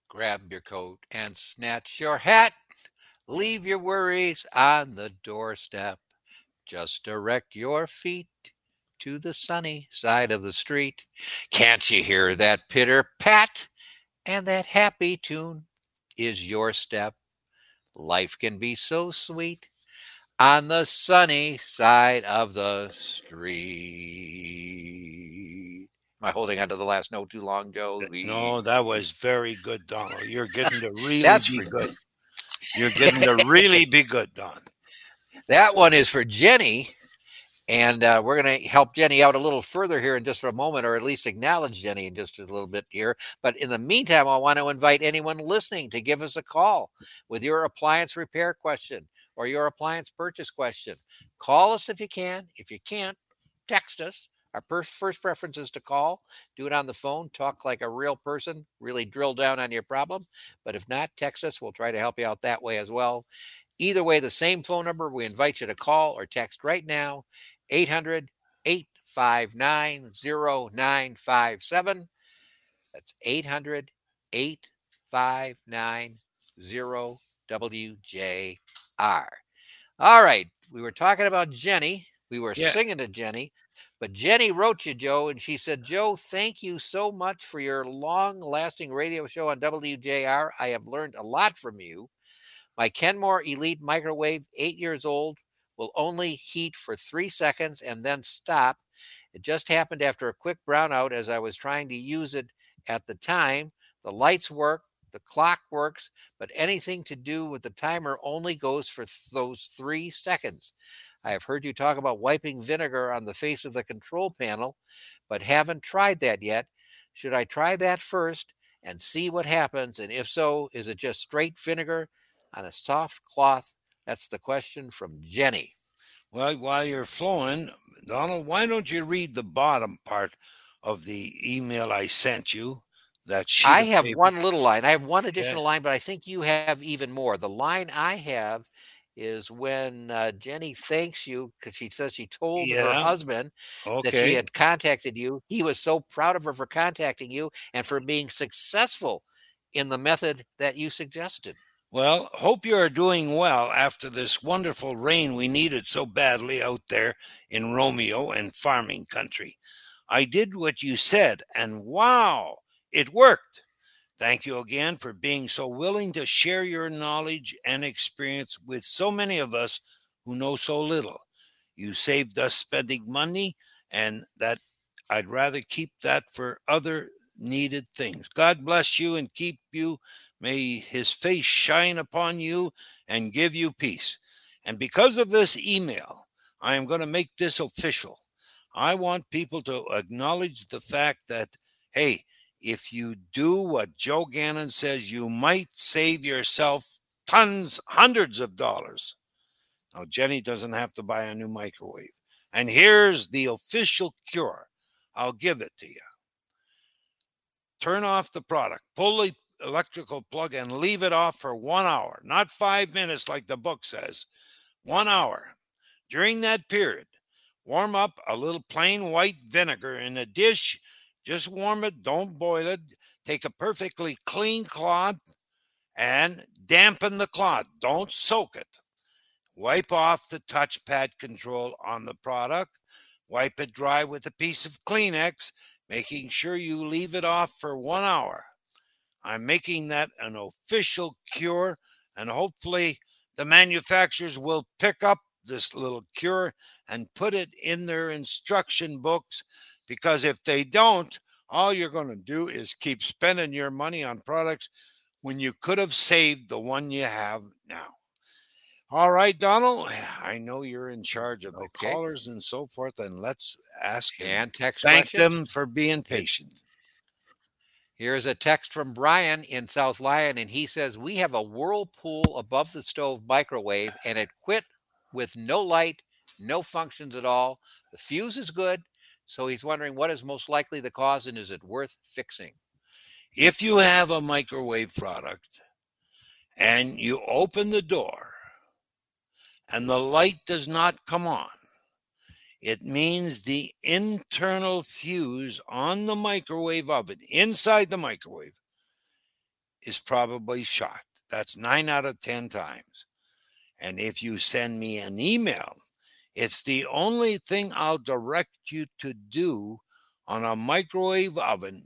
Grab your coat and snatch your hat. Leave your worries on the doorstep. Just direct your feet to the sunny side of the street. Can't you hear that pitter pat? And that happy tune is your step. Life can be so sweet on the sunny side of the street. Am I holding on to the last note too long, Joe? No, that was very good, Donald. You're getting to really That's be good. You're getting to really be good, Don. That one is for Jenny. And uh, we're going to help Jenny out a little further here in just a moment, or at least acknowledge Jenny in just a little bit here. But in the meantime, I want to invite anyone listening to give us a call with your appliance repair question or your appliance purchase question. Call us if you can. If you can't, text us. Our per- first preference is to call, do it on the phone, talk like a real person, really drill down on your problem. But if not, text us. We'll try to help you out that way as well. Either way, the same phone number. We invite you to call or text right now 800 859 0957. That's 800 859 0WJR. All right. We were talking about Jenny We were Yeah. singing to Jenny, but Jenny wrote you, Joe, and she said, Joe, thank you so much for your long lasting radio show on WJR. I have learned a lot from you. My Kenmore Elite microwave, eight years old, will only heat for three seconds and then stop. It just happened after a quick brownout as I was trying to use it at the time. The lights work, the clock works, but anything to do with the timer only goes for th- those three seconds. I have heard you talk about wiping vinegar on the face of the control panel, but haven't tried that yet. Should I try that first and see what happens? And if so, is it just straight vinegar on a soft cloth? That's the question from Jenny. Well, while you're flowing, Donald, why don't you read the bottom part of the email I sent you? That sheet I have paper? one little line. I have one additional line, but I think you have even more. The line I have is when uh, Jenny thanks you because she says she told her Yeah. husband that she had contacted you. He was so proud of her for contacting you and for being successful in the method that you suggested. Well, hope you are doing well after this wonderful rain we needed so badly out there in Romeo and farming country. I did what you said, and wow, it worked. Thank you again for being so willing to share your knowledge and experience with so many of us who know so little. You saved us spending money, and that I'd rather keep that for other needed things. God bless you and keep you. May his face shine upon you and give you peace. And because of this email, I am going to make this official. I want people to acknowledge the fact that, hey, if you do what Joe Gannon says, you might save yourself tons, hundreds of dollars. Now, Jenny doesn't have to buy a new microwave. And here's the official cure I'll give it to you. Turn off the product, pull the electrical plug, and leave it off for one hour, not five minutes like the book says, one hour. During that period, warm up a little plain white vinegar in a dish. Just warm it, don't boil it. Take a perfectly clean cloth and dampen the cloth. Don't soak it. Wipe off the touchpad control on the product. Wipe it dry with a piece of Kleenex, making sure you leave it off for one hour. I'm making that an official cure, and hopefully, the manufacturers will pick up this little cure and put it in their instruction books because if they don't, all you're going to do is keep spending your money on products when you could have saved the one you have now. All right, Donald, I know you're in charge of the Okay. callers and so forth, and let's ask and text thank questions. them for being patient. Here's a text from Brian in South Lyon, and he says, We have a whirlpool above the stove microwave, and it quit with no light, no functions at all. The fuse is good. So he's wondering what is most likely the cause and is it worth fixing? If you have a microwave product and you open the door and the light does not come on, it means the internal fuse on the microwave oven, inside the microwave, is probably shot. That's nine out of 10 times. And if you send me an email, it's the only thing I'll direct you to do on a microwave oven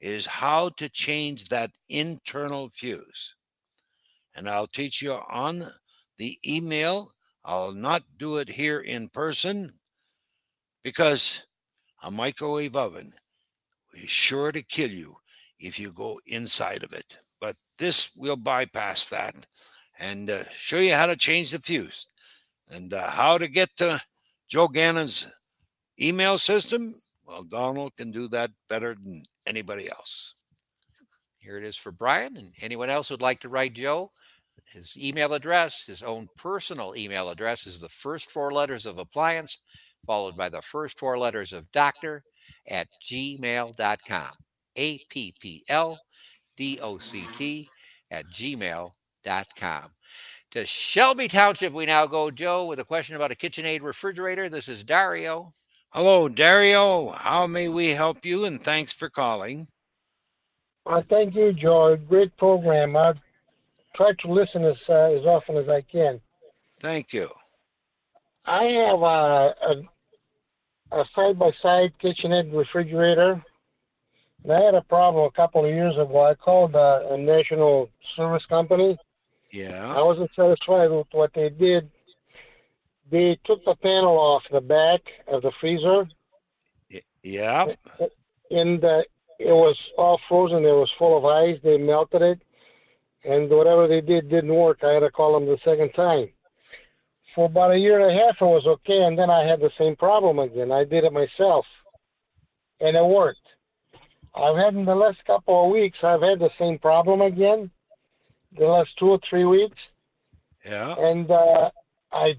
is how to change that internal fuse. And I'll teach you on the email. I'll not do it here in person because a microwave oven is sure to kill you if you go inside of it. But this will bypass that and uh, show you how to change the fuse and uh, how to get to Joe Gannon's email system. Well, Donald can do that better than anybody else. Here it is for Brian and anyone else who'd like to write Joe. His email address, his own personal email address, is the first four letters of appliance, followed by the first four letters of doctor at gmail.com. A P P L D O C T at gmail.com. To Shelby Township, we now go, Joe, with a question about a KitchenAid refrigerator. This is Dario. Hello, Dario. How may we help you? And thanks for calling. Uh, thank you, Joe. Great program. I've tried to listen as uh, as often as I can. Thank you. I have a a, a side-by-side KitchenAid refrigerator. And I had a problem a couple of years ago. I called a, a national service company. Yeah. I wasn't satisfied with what they did. They took the panel off the back of the freezer, Yeah. and uh, it was all frozen. It was full of ice. They melted it, and whatever they did didn't work. I had to call them the second time. For about a year and a half, it was okay, and then I had the same problem again. I did it myself, and it worked. I've had in the last couple of weeks, I've had the same problem again. The last two or three weeks, Yeah. and uh, I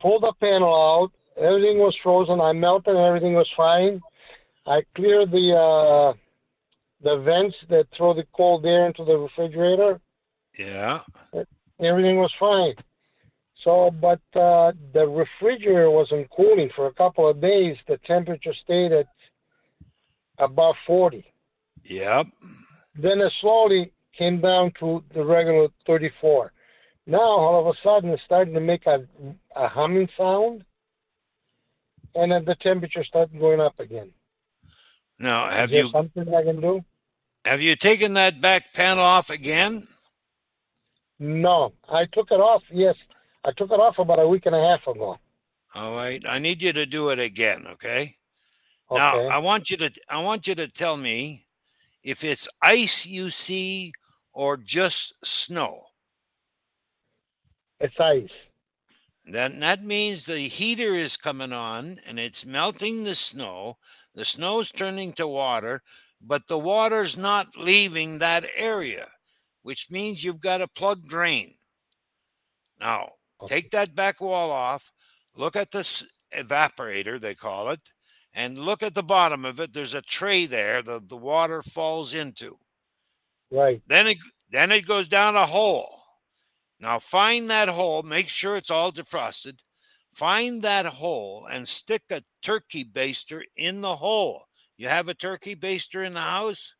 pulled the panel out. Everything was frozen. I melted. Everything was fine. I cleared the uh, the vents that throw the cold air into the refrigerator. Yeah. Everything was fine. So, but uh, the refrigerator wasn't cooling for a couple of days. The temperature stayed at above 40. Yep. Then it slowly came down to the regular 34. Now, all of a sudden, it's starting to make a, a humming sound, and then the temperature started going up again. Now, have Is you something I can do? have you taken that back panel off again? No, I took it off. Yes, I took it off about a week and a half ago. All right. I need you to do it again, okay? Okay. Now, I want you to I want you to tell me if it's ice you see or just snow. it's ice. Then that means the heater is coming on and it's melting the snow. The snow's turning to water, but the water's not leaving that area, which means you've got a plug drain. Now, take that back wall off, look at this evaporator, they call it, and look at the bottom of it. There's a tray there that the water falls into. Right. Then it then it goes down a hole. Now find that hole, make sure it's all defrosted. Find that hole and stick a turkey baster in the hole. You have a turkey baster in the house?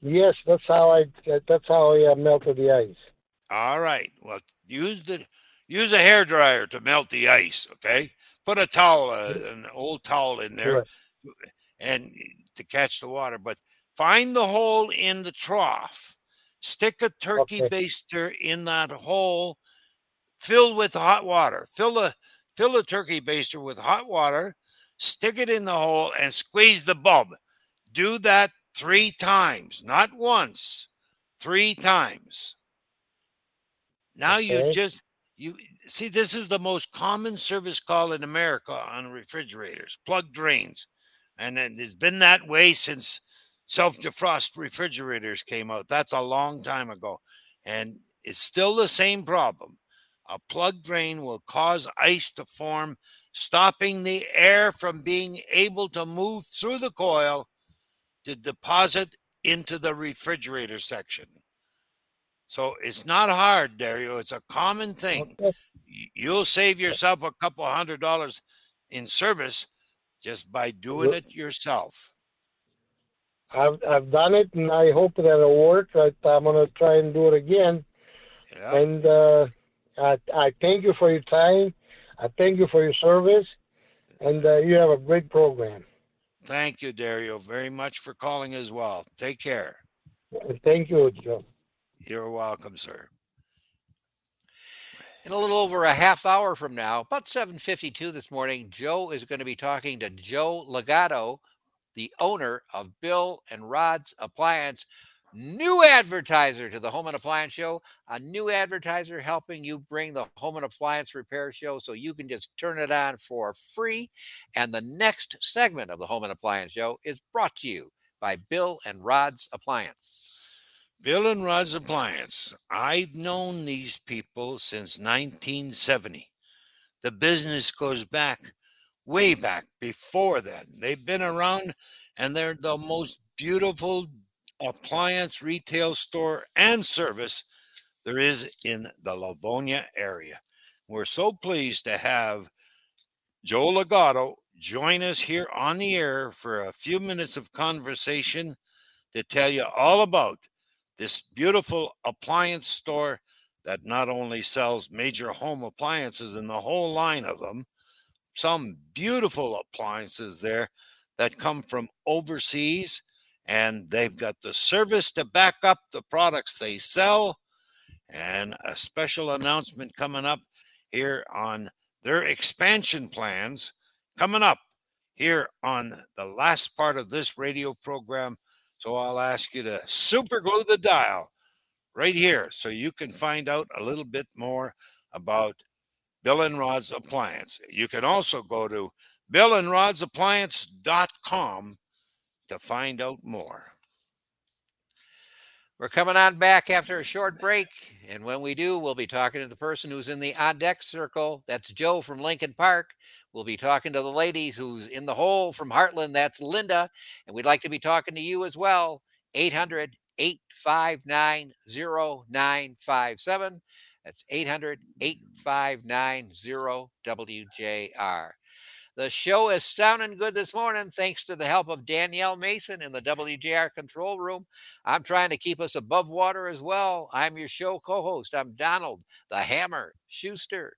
Yes, that's how I. That's how I uh, melted the ice. All right. Well, use the use a hair dryer to melt the ice, okay? Put a towel, uh, an old towel in there and to catch the water, but find the hole in the trough. Stick a turkey Okay. baster in that hole filled with hot water. Fill the fill the turkey baster with hot water, stick it in the hole and squeeze the bulb. Do that 3 times, not once. 3 times. Now you just you see this is the most common service call in America on refrigerators, plug drains. And it- it's been that way since self-defrost refrigerators came out. That's a long time ago. And it's still the same problem. A plug drain will cause ice to form, stopping the air from being able to move through the coil to deposit into the refrigerator section. So it's not hard, Dario. It's a common thing. Okay. You'll save yourself a couple hundred dollars in service just by doing it yourself. I've I've done it, and I hope that it'll work. I, I'm gonna try and do it again. Yeah. And uh, I I thank you for your time. I thank you for your service, and uh, you have a great program. Thank you, Dario, very much for calling as well. Take care. Thank you, Joe. You're welcome, sir. In a little over a half hour from now, about 7:52 this morning, Joe is going to be talking to Joe Legato, the owner of Bill and Rod's Appliance, new advertiser to the Home and Appliance Show, a new advertiser helping you bring the Home and Appliance Repair Show so you can just turn it on for free. And the next segment of the Home and Appliance Show is brought to you by Bill and Rod's Appliance. Bill and Rod's Appliance. I've known these people since 1970. The business goes back way back before then. They've been around and they're the most beautiful appliance retail store and service there is in the Livonia area. We're so pleased to have Joe Legato join us here on the air for a few minutes of conversation to tell you all about this beautiful appliance store that not only sells major home appliances and the whole line of them, some beautiful appliances there that come from overseas, and they've got the service to back up the products they sell. And a special announcement coming up here on their expansion plans coming up here on the last part of this radio program. So I'll ask you to super glue the dial right here so you can find out a little bit more about Bill and Rod's Appliance. You can also go to billandrodsappliance.com to find out more. We're coming on back after a short break. And when we do, we'll be talking to the person who's in the on deck circle. That's Joe from Lincoln Park. We'll be talking to the ladies who's in the hole from Hartland. That's Linda. And we'd like to be talking to you as well. 800 859 0957. That's 800 859 WJR. The show is sounding good this morning thanks to the help of Danielle Mason in the WJR control room. I'm trying to keep us above water as well. I'm your show co host. I'm Donald, the Hammer Schuster.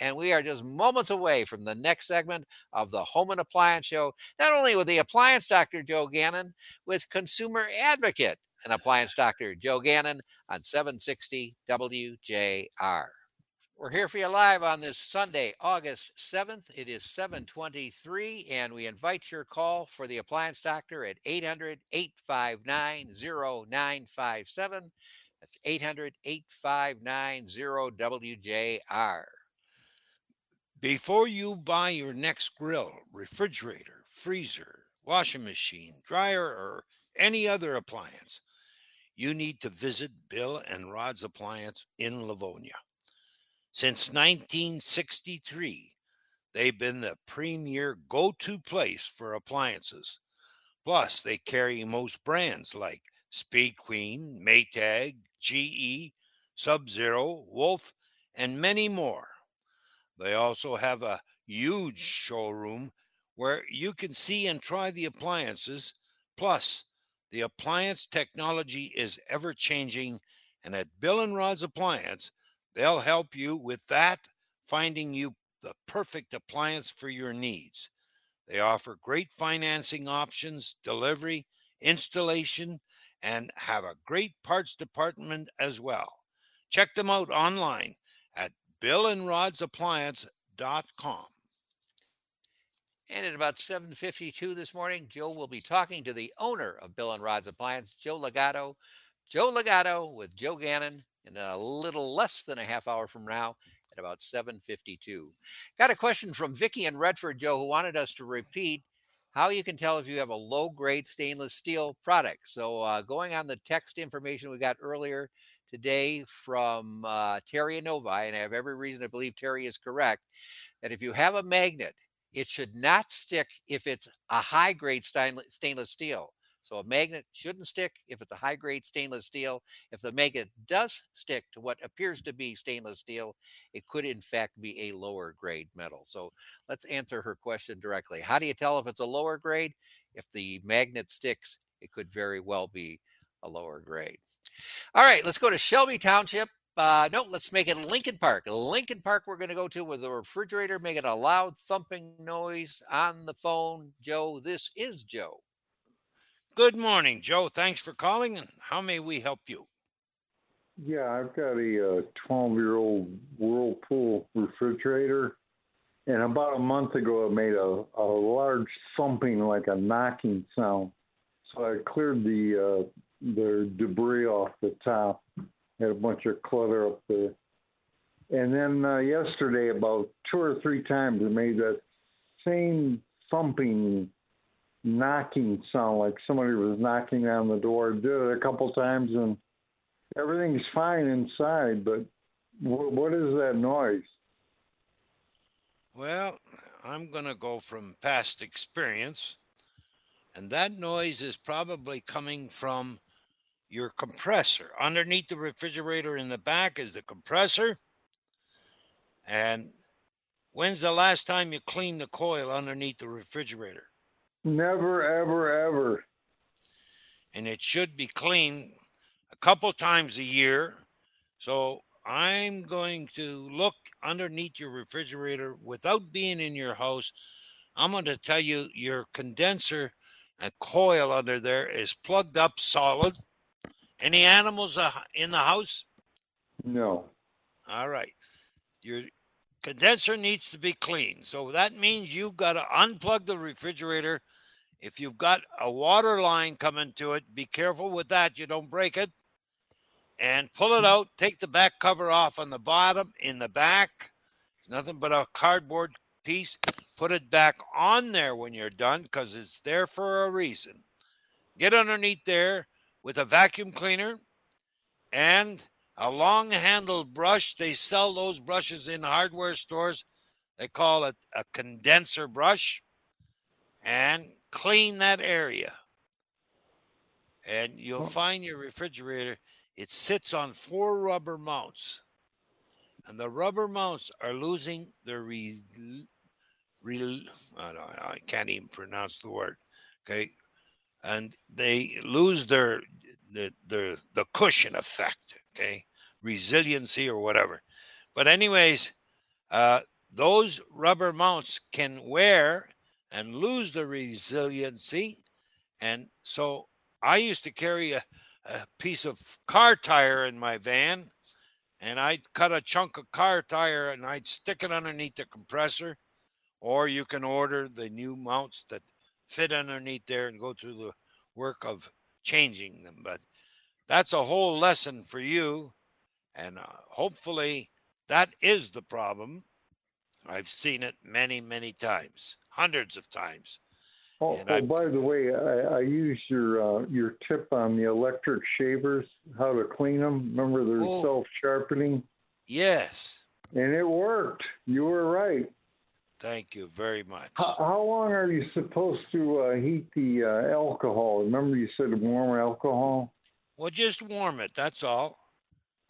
And we are just moments away from the next segment of the Home and Appliance Show, not only with the appliance doctor, Joe Gannon, with consumer advocate and appliance doctor, Joe Gannon, on 760 WJR. We're here for you live on this Sunday, August 7th. It is 723, and we invite your call for the appliance doctor at 800 859 0957. That's 800 859 WJR. Before you buy your next grill, refrigerator, freezer, washing machine, dryer, or any other appliance, you need to visit Bill and Rod's Appliance in Livonia. Since 1963, they've been the premier go to place for appliances. Plus, they carry most brands like Speed Queen, Maytag, GE, Sub Zero, Wolf, and many more. They also have a huge showroom where you can see and try the appliances. Plus, the appliance technology is ever changing, and at Bill and Rod's Appliance, they'll help you with that, finding you the perfect appliance for your needs. They offer great financing options, delivery, installation, and have a great parts department as well. Check them out online at billandrodsappliance.com. And at about 7:52 this morning, Joe will be talking to the owner of Bill and Rod's Appliance, Joe Legato. Joe Legato with Joe Gannon in a little less than a half hour from now at about 7:52. Got a question from Vicky and Redford, Joe, who wanted us to repeat how you can tell if you have a low grade stainless steel product. So, uh, going on the text information we got earlier today from uh, Terry Novi, and I have every reason to believe Terry is correct, that if you have a magnet, it should not stick if it's a high grade stainless steel. So a magnet shouldn't stick if it's a high grade stainless steel. If the magnet does stick to what appears to be stainless steel, it could in fact be a lower grade metal. So let's answer her question directly. How do you tell if it's a lower grade? If the magnet sticks, it could very well be a lower grade. All right, let's go to Shelby Township. Uh, no, let's make it Lincoln Park. Lincoln Park, we're going to go to with the refrigerator making a loud thumping noise on the phone. Joe, this is Joe. Good morning, Joe. Thanks for calling. And how may we help you? Yeah, I've got a 12 year old Whirlpool refrigerator. And about a month ago, it made a, a large thumping, like a knocking sound. So I cleared the uh, the debris off the top. Had a bunch of clutter up there. And then uh, yesterday, about two or three times, it made that same thumping knocking sound like somebody was knocking on the door. Did it a couple times and everything's fine inside, but w- what is that noise? Well, I'm going to go from past experience, and that noise is probably coming from your compressor. Underneath the refrigerator in the back is the compressor. And when's the last time you cleaned the coil underneath the refrigerator? Never, ever, ever. And it should be cleaned a couple times a year. So I'm going to look underneath your refrigerator without being in your house. I'm going to tell you your condenser and coil under there is plugged up solid. Any animals uh, in the house? No. All right. Your condenser needs to be clean. So that means you've got to unplug the refrigerator. If you've got a water line coming to it, be careful with that. You don't break it. And pull it mm. out. Take the back cover off on the bottom. In the back, it's nothing but a cardboard piece. Put it back on there when you're done because it's there for a reason. Get underneath there with a vacuum cleaner and a long handled brush. They sell those brushes in hardware stores. They call it a condenser brush and clean that area. And you'll find your refrigerator, it sits on four rubber mounts. And the rubber mounts are losing their re, re, I, don't, I can't even pronounce the word. Okay. And they lose their the the the cushion effect. Okay resiliency or whatever. But, anyways, uh, those rubber mounts can wear and lose the resiliency. And so I used to carry a, a piece of car tire in my van and I'd cut a chunk of car tire and I'd stick it underneath the compressor. Or you can order the new mounts that fit underneath there and go through the work of changing them. But that's a whole lesson for you and uh, hopefully that is the problem. I've seen it many, many times, hundreds of times. Oh, oh by the way, I, I used your uh, your tip on the electric shavers, how to clean them. Remember, they're oh, self sharpening. Yes. And it worked. You were right. Thank you very much. How, how long are you supposed to uh, heat the uh, alcohol? Remember, you said warm alcohol. Well, just warm it. That's all.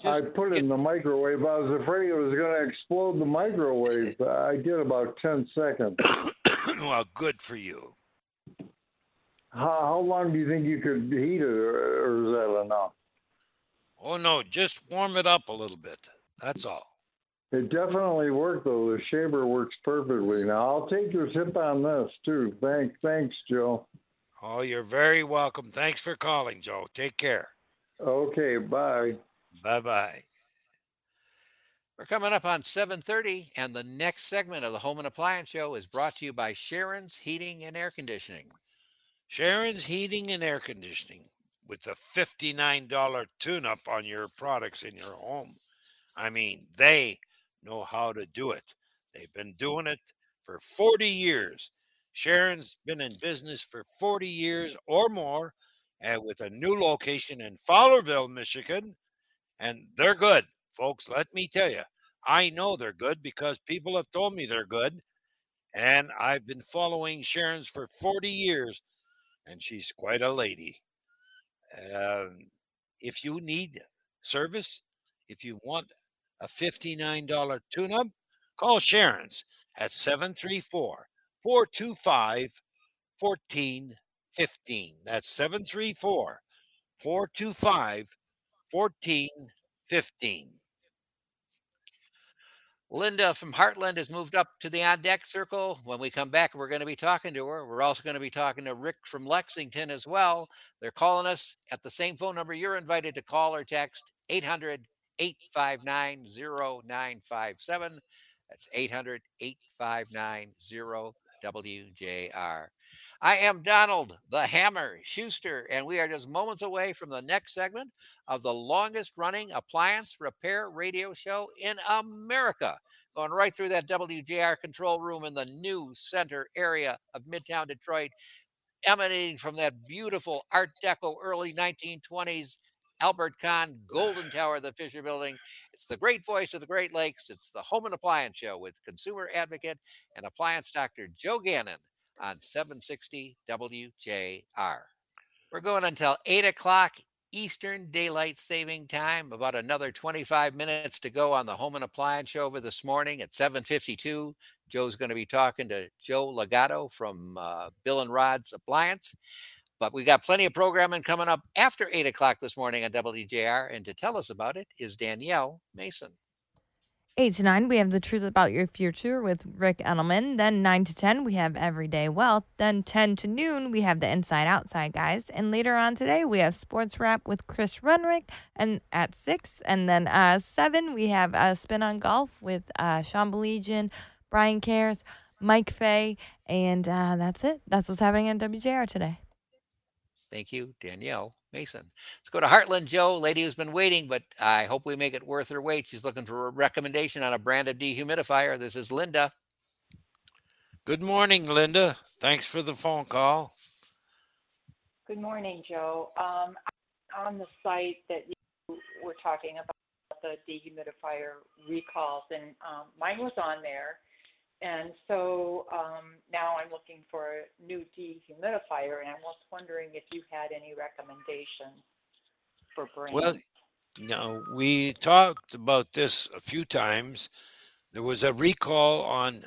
Just I put it in the microwave. I was afraid it was going to explode the microwave. I did about 10 seconds. well, good for you. How, how long do you think you could heat it, or, or is that enough? Oh, no, just warm it up a little bit. That's all. It definitely worked, though. The shaver works perfectly. Now, I'll take your tip on this, too. Thanks, thanks, Joe. Oh, you're very welcome. Thanks for calling, Joe. Take care. Okay, bye. Bye bye. We're coming up on 7:30, and the next segment of the Home and Appliance Show is brought to you by Sharon's Heating and Air Conditioning. Sharon's Heating and Air Conditioning with the $59 tune-up on your products in your home. I mean, they know how to do it. They've been doing it for 40 years. Sharon's been in business for 40 years or more, and with a new location in Fowlerville, Michigan and they're good, folks. Let me tell you, I know they're good because people have told me they're good. And I've been following Sharon's for 40 years, and she's quite a lady. Um, if you need service, if you want a $59 tune up, call Sharon's at 734 425 1415. That's 734 425 14 15. Linda from Hartland has moved up to the on deck circle. When we come back, we're going to be talking to her. We're also going to be talking to Rick from Lexington as well. They're calling us at the same phone number you're invited to call or text 800 859 0957. That's 800 859 WJR. I am Donald the Hammer Schuster, and we are just moments away from the next segment of the longest running appliance repair radio show in America. Going right through that WJR control room in the new center area of Midtown Detroit, emanating from that beautiful Art Deco early 1920s Albert Kahn Golden Tower of the Fisher Building. It's the great voice of the Great Lakes. It's the Home and Appliance Show with consumer advocate and appliance doctor Joe Gannon on 760 WJR. We're going until 8 o'clock Eastern Daylight Saving Time. About another 25 minutes to go on the Home and Appliance Show over this morning at 7:52. Joe's going to be talking to Joe Legato from uh, Bill and Rod's Appliance. But we got plenty of programming coming up after eight o'clock this morning on WJR. And to tell us about it is Danielle Mason. 8 to 9, we have the truth about your future with Ric Edelman. Then 9 to 10, we have everyday wealth. Then 10 to noon, we have the inside outside guys. And later on today, we have sports wrap with Chris Runrick and at 6. And then uh, 7, we have a spin on golf with uh, Sean Belegian, Brian Cares, Mike Fay. And uh, that's it. That's what's happening on WJR today. Thank you, Danielle Mason. Let's go to Hartland Joe, lady who's been waiting, but I hope we make it worth her wait. She's looking for a recommendation on a brand of dehumidifier. This is Linda. Good morning, Linda. Thanks for the phone call. Good morning, Joe. Um, on the site that you were talking about the dehumidifier recalls, and um, mine was on there. And so um, now I'm looking for a new dehumidifier, and I was wondering if you had any recommendations for brands. Well, no, we talked about this a few times. There was a recall on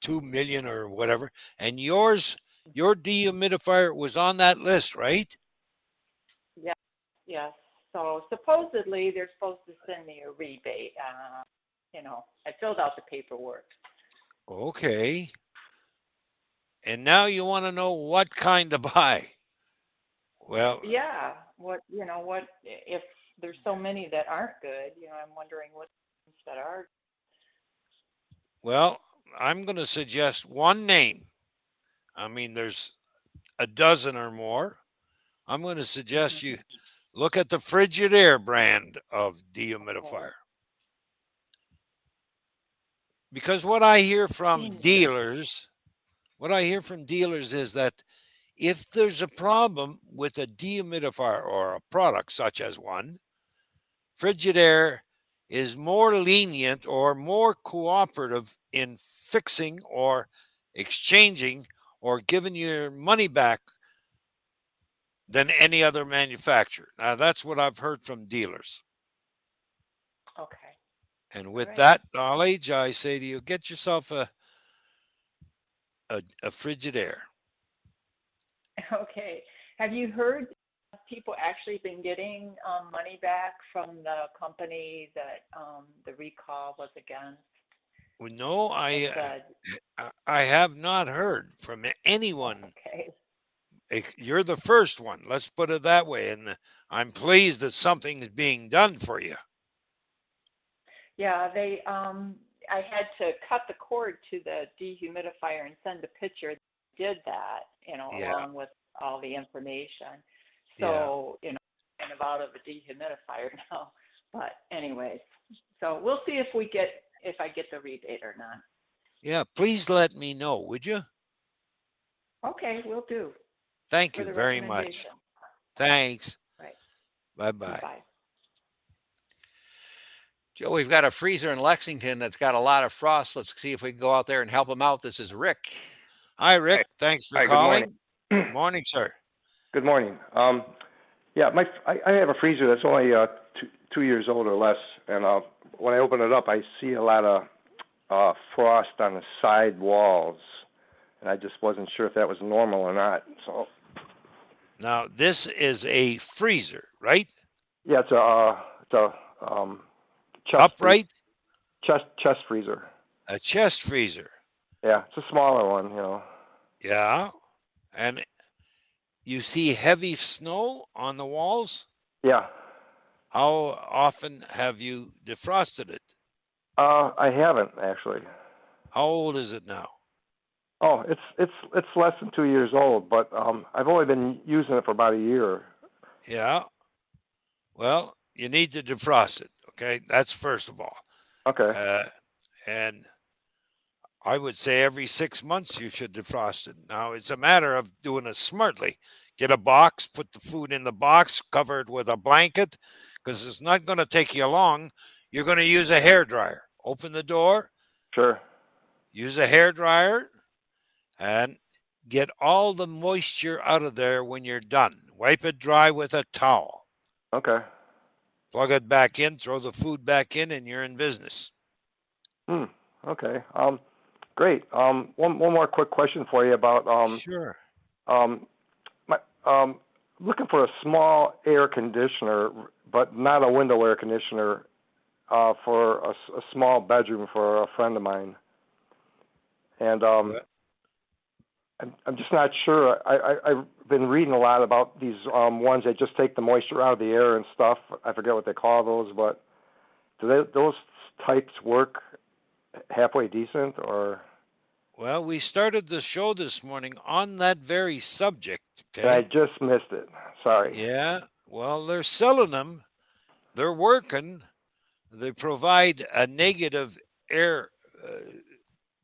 two million or whatever, and yours, your dehumidifier was on that list, right? Yes, yes. So supposedly they're supposed to send me a rebate. Uh, you know, I filled out the paperwork. Okay. And now you want to know what kind to buy. Well, Yeah, what, you know, what, if there's so many that aren't good, you know, I'm wondering what that are. well, I'm going to suggest one name. I mean, there's a dozen or more. I'm going to suggest mm-hmm. you look at the Frigidaire brand of dehumidifier. Because what I hear from dealers, what I hear from dealers is that if there's a problem with a dehumidifier or a product such as one, Frigidaire is more lenient or more cooperative in fixing or exchanging or giving your money back than any other manufacturer. Now, that's what I've heard from dealers. And with Right. that knowledge, I say to you, get yourself a a, a Frigidaire. Okay. Have you heard people actually been getting um, money back from the company that um, the recall was against? Well, No, I, uh, I have not heard from anyone. okay. You're the first one. Let's put it that way. And I'm pleased that something is being done for you. Yeah, they, um, I had to cut the cord to the dehumidifier and send a picture. Did that, you know, Yeah. along with all the information. Yeah. So, you know, kind of out of a dehumidifier now. But anyways, so we'll see if we get, if I get the rebate or not. Yeah, please let me know, would you? Okay, we will do. Thank you very much. Thanks. Right. Bye bye. Bye. Joe, we've got a freezer in Lexington that's got a lot of frost. Let's see if we can go out there and help him out. This is Rick. Hi, Rick. Thanks for Hi, good calling. morning. morning, sir. Good morning. Um, yeah, my I, I have a freezer that's only uh, two, two years old or less, and uh, when I open it up, I see a lot of uh, frost on the side walls, and I just wasn't sure if that was normal or not. So Now, this is a freezer, right? yeah, it's a uh, it's a um, chest Upright, chest chest freezer. a chest freezer. Yeah, it's a smaller one, you know. Yeah. And you see heavy snow on the walls? Yeah. How often have you defrosted it? Uh, I haven't actually. How old is it now? Oh, it's it's it's less than two years old, but um, I've only been using it for about a year. Yeah. Well, you need to defrost it. Okay. That's first of all. Okay. Uh, and I would say every six months you should defrost it. Now it's a matter of doing it smartly. Get a box, put the food in the box, cover it with a blanket, because it's not going to take you long. You're going to use a hair dryer. Open the door, Sure. use a hair dryer, and get all the moisture out of there when you're done. Wipe it dry with a towel. Okay. Plug it back in, throw the food back in, and you're in business. Hmm. Okay. Um, great. Um, one one more quick question for you about um sure. um my um, looking for a small air conditioner, but not a window air conditioner, uh, for a small bedroom for a friend of mine. And um, I'm, I'm just not sure. I, I, I've been reading a lot about these um, ones that just take the moisture out of the air and stuff. I forget what they call those, but do they, those types work halfway decent or? Well, we started the show this morning on that very subject. Okay. I just missed it. Sorry. Yeah. Well, they're selling them. They're working. They provide a negative air uh,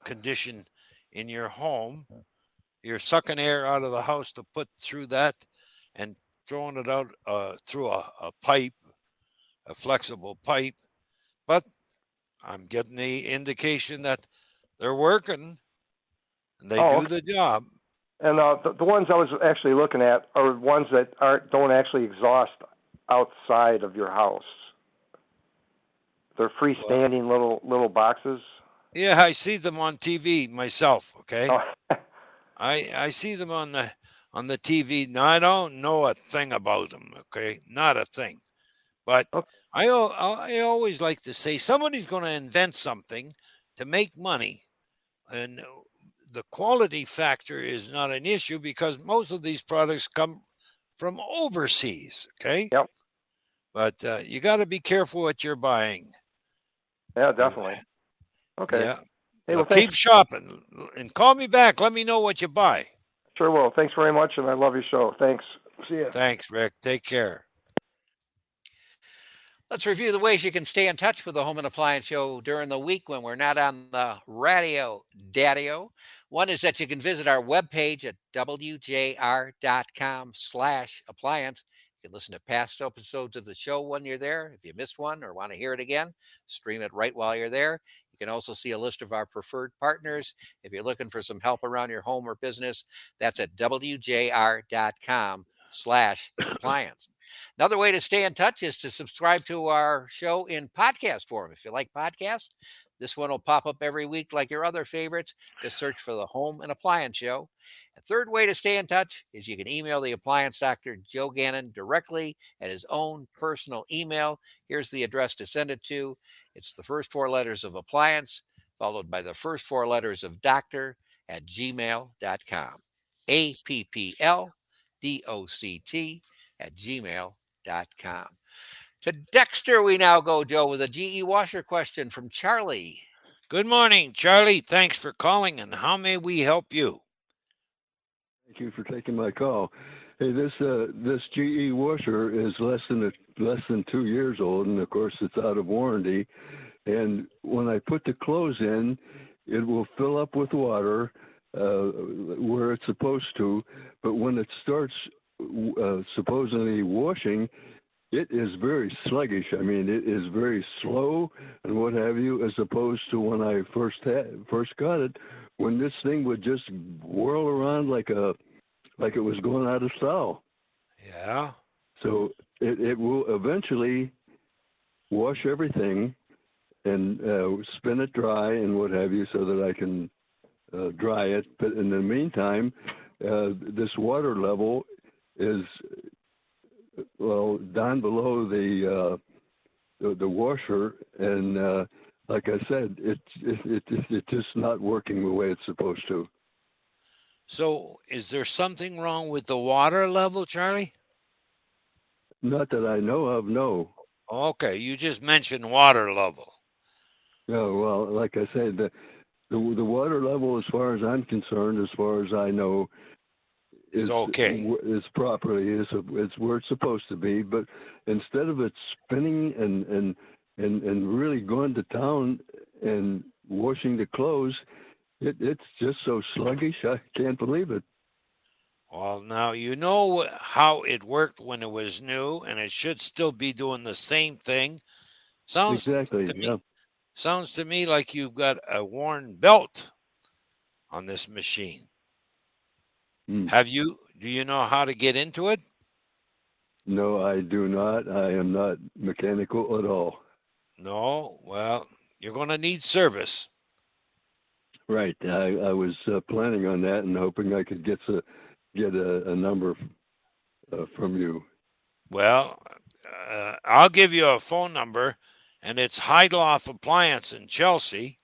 condition in your home. You're sucking air out of the house to put through that and throwing it out uh, through a, a pipe, a flexible pipe. But I'm getting the indication that they're working and they Oh, do the job. And uh, the, the ones I was actually looking at are ones that aren't don't actually exhaust outside of your house. They're freestanding little little boxes. Yeah, I see them on TV myself. Okay, Oh, I I see them on the on the TV. Now I don't know a thing about them. Okay, not a thing. But I al- I always like to say somebody's going to invent something to make money, and the quality factor is not an issue because most of these products come from overseas. Okay. Yep. But uh, you got to be careful what you're buying. Yeah, definitely. Okay. Yeah. Hey, well, keep shopping and call me back. Let me know what you buy. Sure will. Thanks very much, and I love your show. Thanks. See ya. Thanks, Rick. Take care. Let's review the ways you can stay in touch with the Home and Appliance Show during the week when we're not on the radio daddio. One is that you can visit our webpage at wjr.com slash appliance. You can listen to past episodes of the show when you're there. If you missed one or want to hear it again, stream it right while you're there. Can also see a list of our preferred partners. If you're looking for some help around your home or business, that's at wjr.com slash appliance. Another way to stay in touch is to subscribe to our show in podcast form. If you like podcasts, this one will pop up every week like your other favorites. Just search for the Home and Appliance Show. A third way to stay in touch is you can email the appliance doctor, Joe Gannon, directly at his own personal email. Here's the address to send it to it's the first four letters of appliance, followed by the first four letters of doctor at gmail.com. A P P L D O C T at gmail.com. To Dexter, we now go, Joe, with a GE washer question from Charlie. Good morning, Charlie. Thanks for calling. And how may we help you? Thank you for taking my call. Hey, this uh, this GE washer is less than a, less than two years old, and of course it's out of warranty. And when I put the clothes in, it will fill up with water uh, where it's supposed to. But when it starts uh, supposedly washing, it is very sluggish. I mean, it is very slow and what have you, as opposed to when I first had first got it, when this thing would just whirl around like a like it was going out of style. Yeah. So it, it will eventually wash everything and uh, spin it dry and what have you, so that I can uh, dry it. But in the meantime, uh, this water level is well down below the uh, the, the washer, and uh, like I said, it's it, it, it, it's just not working the way it's supposed to. So, is there something wrong with the water level, Charlie? Not that I know of, no. Okay, you just mentioned water level. Yeah, well, like I said, the, the the water level, as far as I'm concerned, as far as I know, Is okay. Is properly is it's where it's supposed to be. But instead of it spinning and and and and really going to town and washing the clothes, it it's just so sluggish. I can't believe it. Well, now you know how it worked when it was new, and it should still be doing the same thing. Sounds exactly. to me, yeah. sounds to me like you've got a worn belt on this machine. Hmm. Have you? Do you know how to get into it? No, I do not. I am not mechanical at all. No. Well, you're going to need service. Right. I, I was uh, planning on that and hoping I could get a get a, a number uh, from you? Well, uh, I'll give you a phone number, and it's Heydlauff Appliance in Chelsea.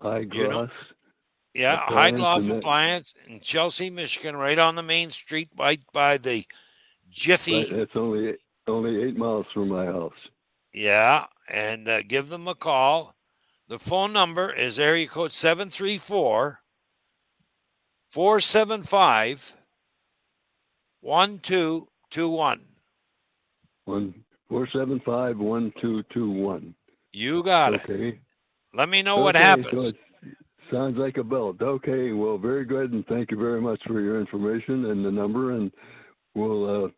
High You know- Yeah, Heydlauff that- Appliance in Chelsea, Michigan, right on the main street, right by the Jiffy. Right, It's only only eight miles from my house. Yeah, and uh, give them a call. The phone number is area code 734 475 1221. One four seven five one two two one. You got it. Okay. Let me know what Okay, so happens. it sounds like a belt. Okay, well, very good, and thank you very much for your information and the number, and we'll uh,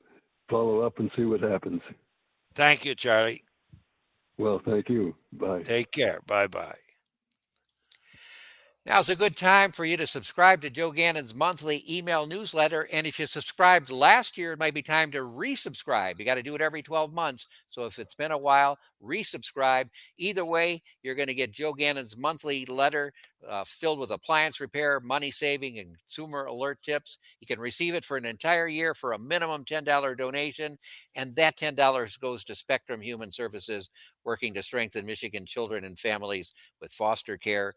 follow up and see what happens. Thank you, Charlie. Well, thank you. Bye. Take care. Bye bye. Now's a good time for you to subscribe to Joe Gannon's monthly email newsletter. And if you subscribed last year, it might be time to resubscribe. You got to do it every 12 months. So if it's been a while, resubscribe. Either way, you're going to get Joe Gannon's monthly letter uh, filled with appliance repair, money saving, and consumer alert tips. You can receive it for an entire year for a minimum $10 donation. And that $10 goes to Spectrum Human Services, working to strengthen Michigan children and families with foster care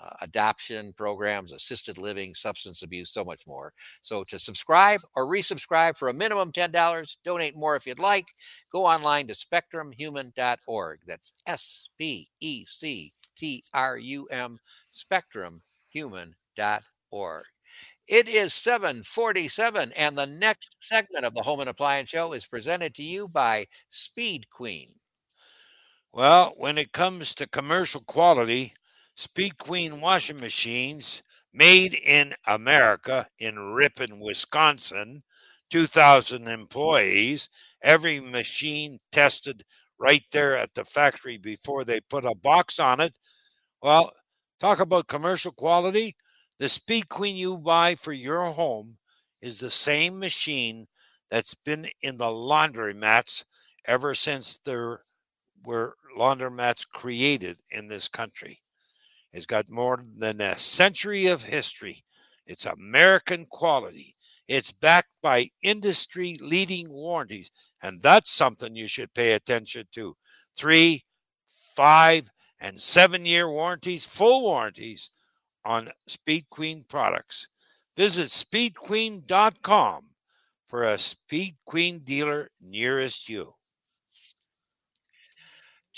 uh, adoption programs, assisted living, substance abuse, so much more. So to subscribe or resubscribe for a minimum $10, donate more if you'd like, go online to spectrumhuman.org. That's S P E C T R U M, spectrumhuman.org. It is 747, and the next segment of the Home and Appliance Show is presented to you by Speed Queen. Well, when it comes to commercial quality, Speed Queen washing machines made in America in Ripon, Wisconsin, 2,000 employees, every machine tested right there at the factory before they put a box on it. Well, talk about commercial quality. The Speed Queen you buy for your home is the same machine that's been in the laundromats ever since there were laundromats created in this country. It's got more than a century of history. It's American quality. It's backed by industry leading warranties. And that's something you should pay attention to. Three, five, and seven year warranties, full warranties on Speed Queen products. Visit speedqueen.com for a Speed Queen dealer nearest you.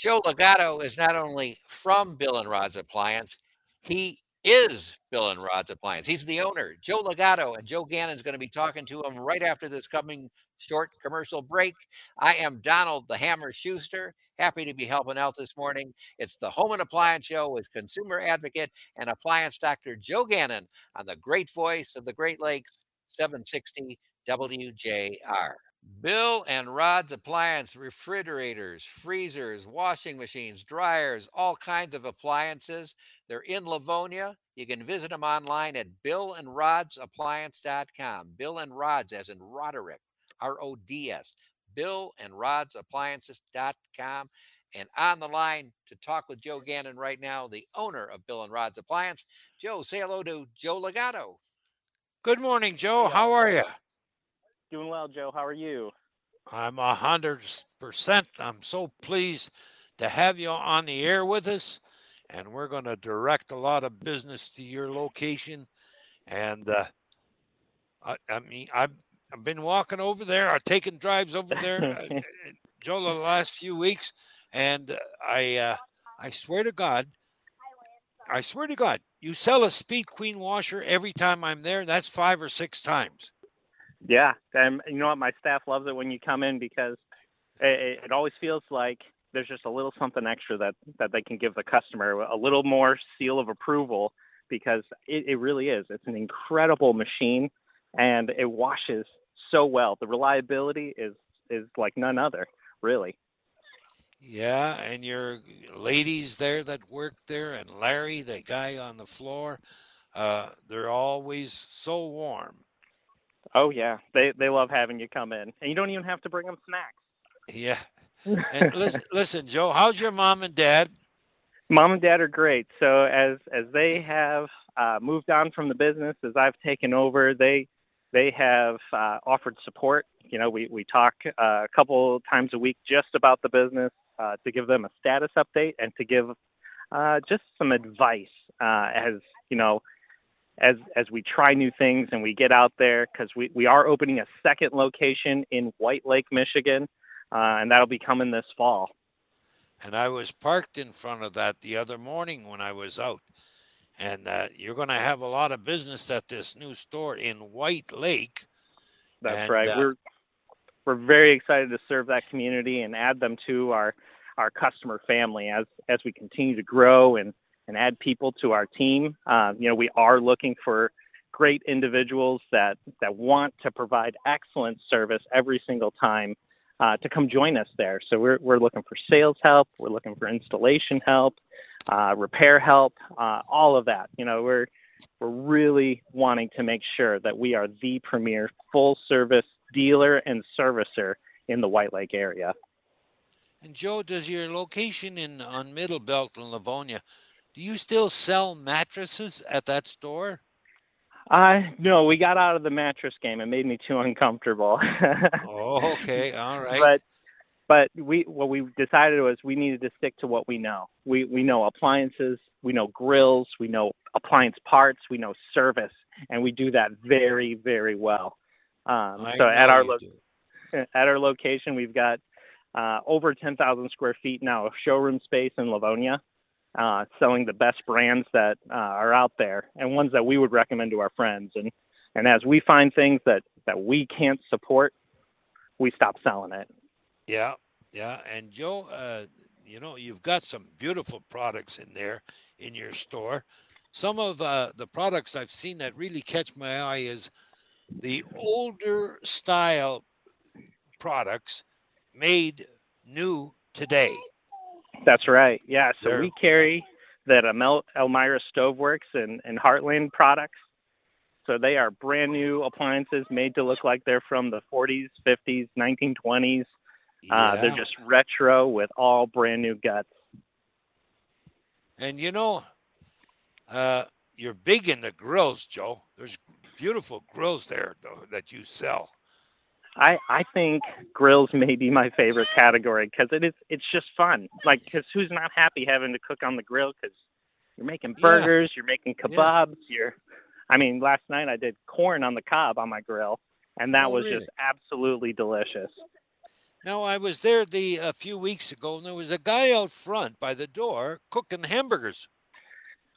Joe Legato is not only from Bill and Rod's Appliance, he is Bill and Rod's Appliance. He's the owner, Joe Legato, and Joe Gannon's going to be talking to him right after this coming short commercial break. I am Donald the Hammer Schuster. Happy to be helping out this morning. It's the Home and Appliance Show with consumer advocate and appliance doctor Joe Gannon on the great voice of the Great Lakes, 760 WJR. Bill and Rod's Appliance refrigerators, freezers, washing machines, dryers, all kinds of appliances. They're in Livonia. You can visit them online at billandrodsappliance.com. Bill and Rods, as in Roderick, R O D S. billandrodsappliances.com. And on the line to talk with Joe Gannon right now, the owner of Bill and Rod's Appliance. Joe, say hello to Joe Legato. Good morning, Joe. How are you? Doing well, Joe. How are you? I'm a hundred percent. I'm so pleased to have you on the air with us, and we're going to direct a lot of business to your location. And uh, I, I mean, I've I've been walking over there, I've taken drives over there, uh, Joe, the last few weeks, and I uh, I swear to God, I swear to God, you sell a Speed Queen washer every time I'm there. That's five or six times. Yeah, and you know what? My staff loves it when you come in because it, it always feels like there's just a little something extra that that they can give the customer, a little more seal of approval, because it, it really is. It's an incredible machine, and it washes so well. The reliability is is like none other, really. Yeah, and your ladies there that work there, and Larry, the guy on the floor, uh, they're always so warm. Oh yeah, they they love having you come in, and you don't even have to bring them snacks. Yeah. And listen, listen, Joe, how's your mom and dad? Mom and dad are great. So as as they have uh, moved on from the business, as I've taken over, they they have uh, offered support. You know, we we talk uh, a couple times a week just about the business uh, to give them a status update and to give uh, just some advice uh, as you know as as we try new things and we get out there because we, we are opening a second location in White Lake, Michigan, uh, and that'll be coming this fall. And I was parked in front of that the other morning when I was out. And uh, you're going to have a lot of business at this new store in White Lake. That's And, right. uh, we're we're very excited to serve that community and add them to our our customer family as as we continue to grow and and add people to our team. Um, you know, we are looking for great individuals that that want to provide excellent service every single time uh, to come join us there. So we're we're looking for sales help. We're looking for installation help, uh, repair help, uh, all of that. You know, we're we're really wanting to make sure that we are the premier full service dealer and servicer in the White Lake area. And Joe, does your location in on Middle Belt in Livonia, do you still sell mattresses at that store? Uh, no, we got out of the mattress game. It made me too uncomfortable. Oh, okay, all right. But but we what we decided was we needed to stick to what we know. We we know appliances, we know grills, we know appliance parts, we know service, and we do that very very well. Um, so at our lo- at our location, we've got uh, over 10,000 square feet now of showroom space in Livonia, uh, selling the best brands that uh, are out there and ones that we would recommend to our friends. And and as we find things that that we can't support, we stop selling it. Yeah, yeah. And Joe, uh, you know, you've got some beautiful products in there in your store. Some of uh, the products I've seen that really catch my eye is the older style products made new today. That's right. Yeah. So They're- we carry that Elmira Stoveworks and, and Heartland products. So they are brand new appliances made to look like they're from the 40s, 50s, 1920s. Uh, they're just retro with all brand new guts. And you know, uh, you're big into grills, Joe. There's beautiful grills there though, that you sell. I I think grills may be my favorite category because it is it's just fun. Like, because who's not happy having to cook on the grill? Because you're making Yeah. burgers, you're making kebabs, you're. I mean, last night I did corn on the cob on my grill, and that Oh, was really? just absolutely delicious. Now I was there the a few weeks ago, and there was a guy out front by the door cooking hamburgers.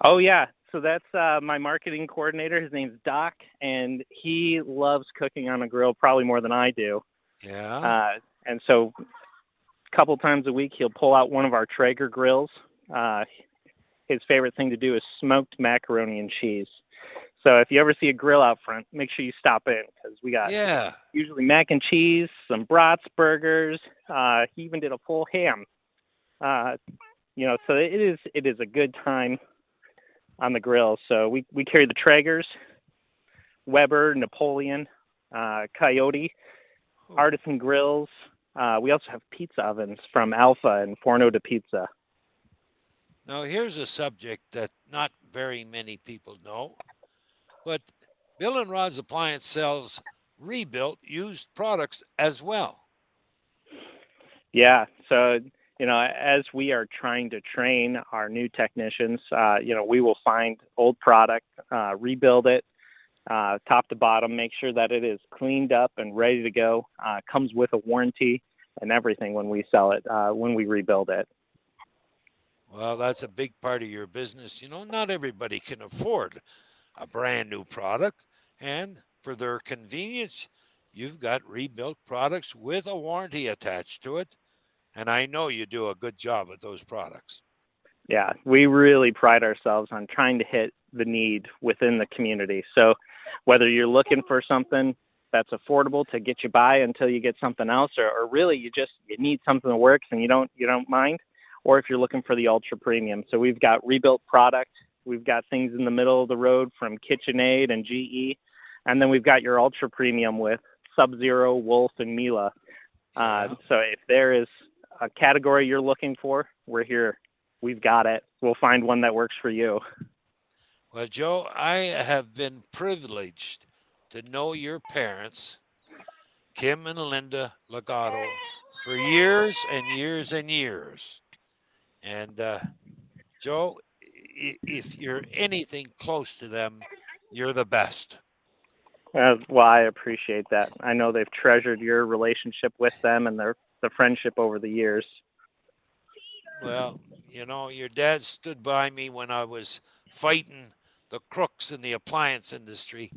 Oh yeah, so that's uh, my marketing coordinator. His name's Doc, and he loves cooking on a grill probably more than I do. Yeah. Uh, and so, a couple times a week, he'll pull out one of our Traeger grills. Uh, his favorite thing to do is smoked macaroni and cheese. So if you ever see a grill out front, make sure you stop in because we got yeah. usually mac and cheese, some brats, burgers. Uh, he even did a full ham. Uh, you know, so it is it is a good time on the grill. So we we carry the Traegers, Weber, Napoleon, uh, Coyote, Artisan grills. Uh, we also have pizza ovens from Alfa and Forno de Pizza. Now here's a subject that not very many people know, but Bill and Rod's Appliance sells rebuilt used products as well. Yeah. So, you know, as we are trying to train our new technicians, uh, you know, we will find old product, uh, rebuild it uh, top to bottom, make sure that it is cleaned up and ready to go. Uh, comes with a warranty and everything when we sell it, uh, when we rebuild it. Well, that's a big part of your business. You know, not everybody can afford a brand new product, and for their convenience, you've got rebuilt products with a warranty attached to it. And I know you do a good job with those products. Yeah, we really pride ourselves on trying to hit the need within the community. So, whether you're looking for something that's affordable to get you by until you get something else, or, or really you just you need something that works and you don't you don't mind, or if you're looking for the ultra premium. So we've got rebuilt product, we've got things in the middle of the road from KitchenAid and GE, and then we've got your ultra premium with Sub Zero, Wolf, and Miele. Uh, so if there is a category you're looking for, we're here. We've got it. We'll find one that works for you. Well, Joe, I have been privileged to know your parents, Kim and Linda Legato, for years and years and years. And uh, Joe, if you're anything close to them, you're the best. Uh, well, I appreciate that. I know they've treasured your relationship with them and their the friendship over the years. Well, you know, your dad stood by me when I was fighting the crooks in the appliance industry,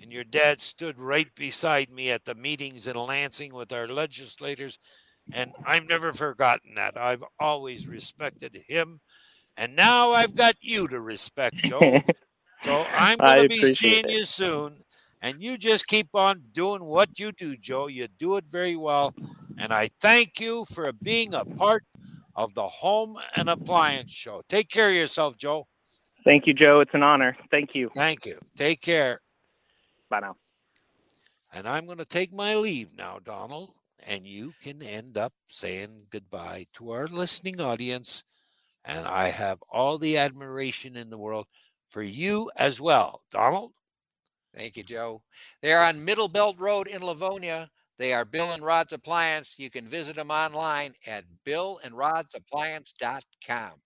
and your dad stood right beside me at the meetings in Lansing with our legislators, and I've never forgotten that. I've always respected him, and now I've got you to respect, Joe. so I'm going to be seeing it. you soon. And you just keep on doing what you do, Joe. You do it very well. And I thank you for being a part of the Home and Appliance Show. Take care of yourself, Joe. Thank you, Joe. It's an honor. Thank you. Thank you. Take care. Bye now. And I'm going to take my leave now, Donald. And you can end up saying goodbye to our listening audience. And I have all the admiration in the world for you as well, Donald. Thank you, Joe. They're on Middle Belt Road in Livonia. They are Bill and Rod's Appliance. You can visit them online at billandrodsappliance.com.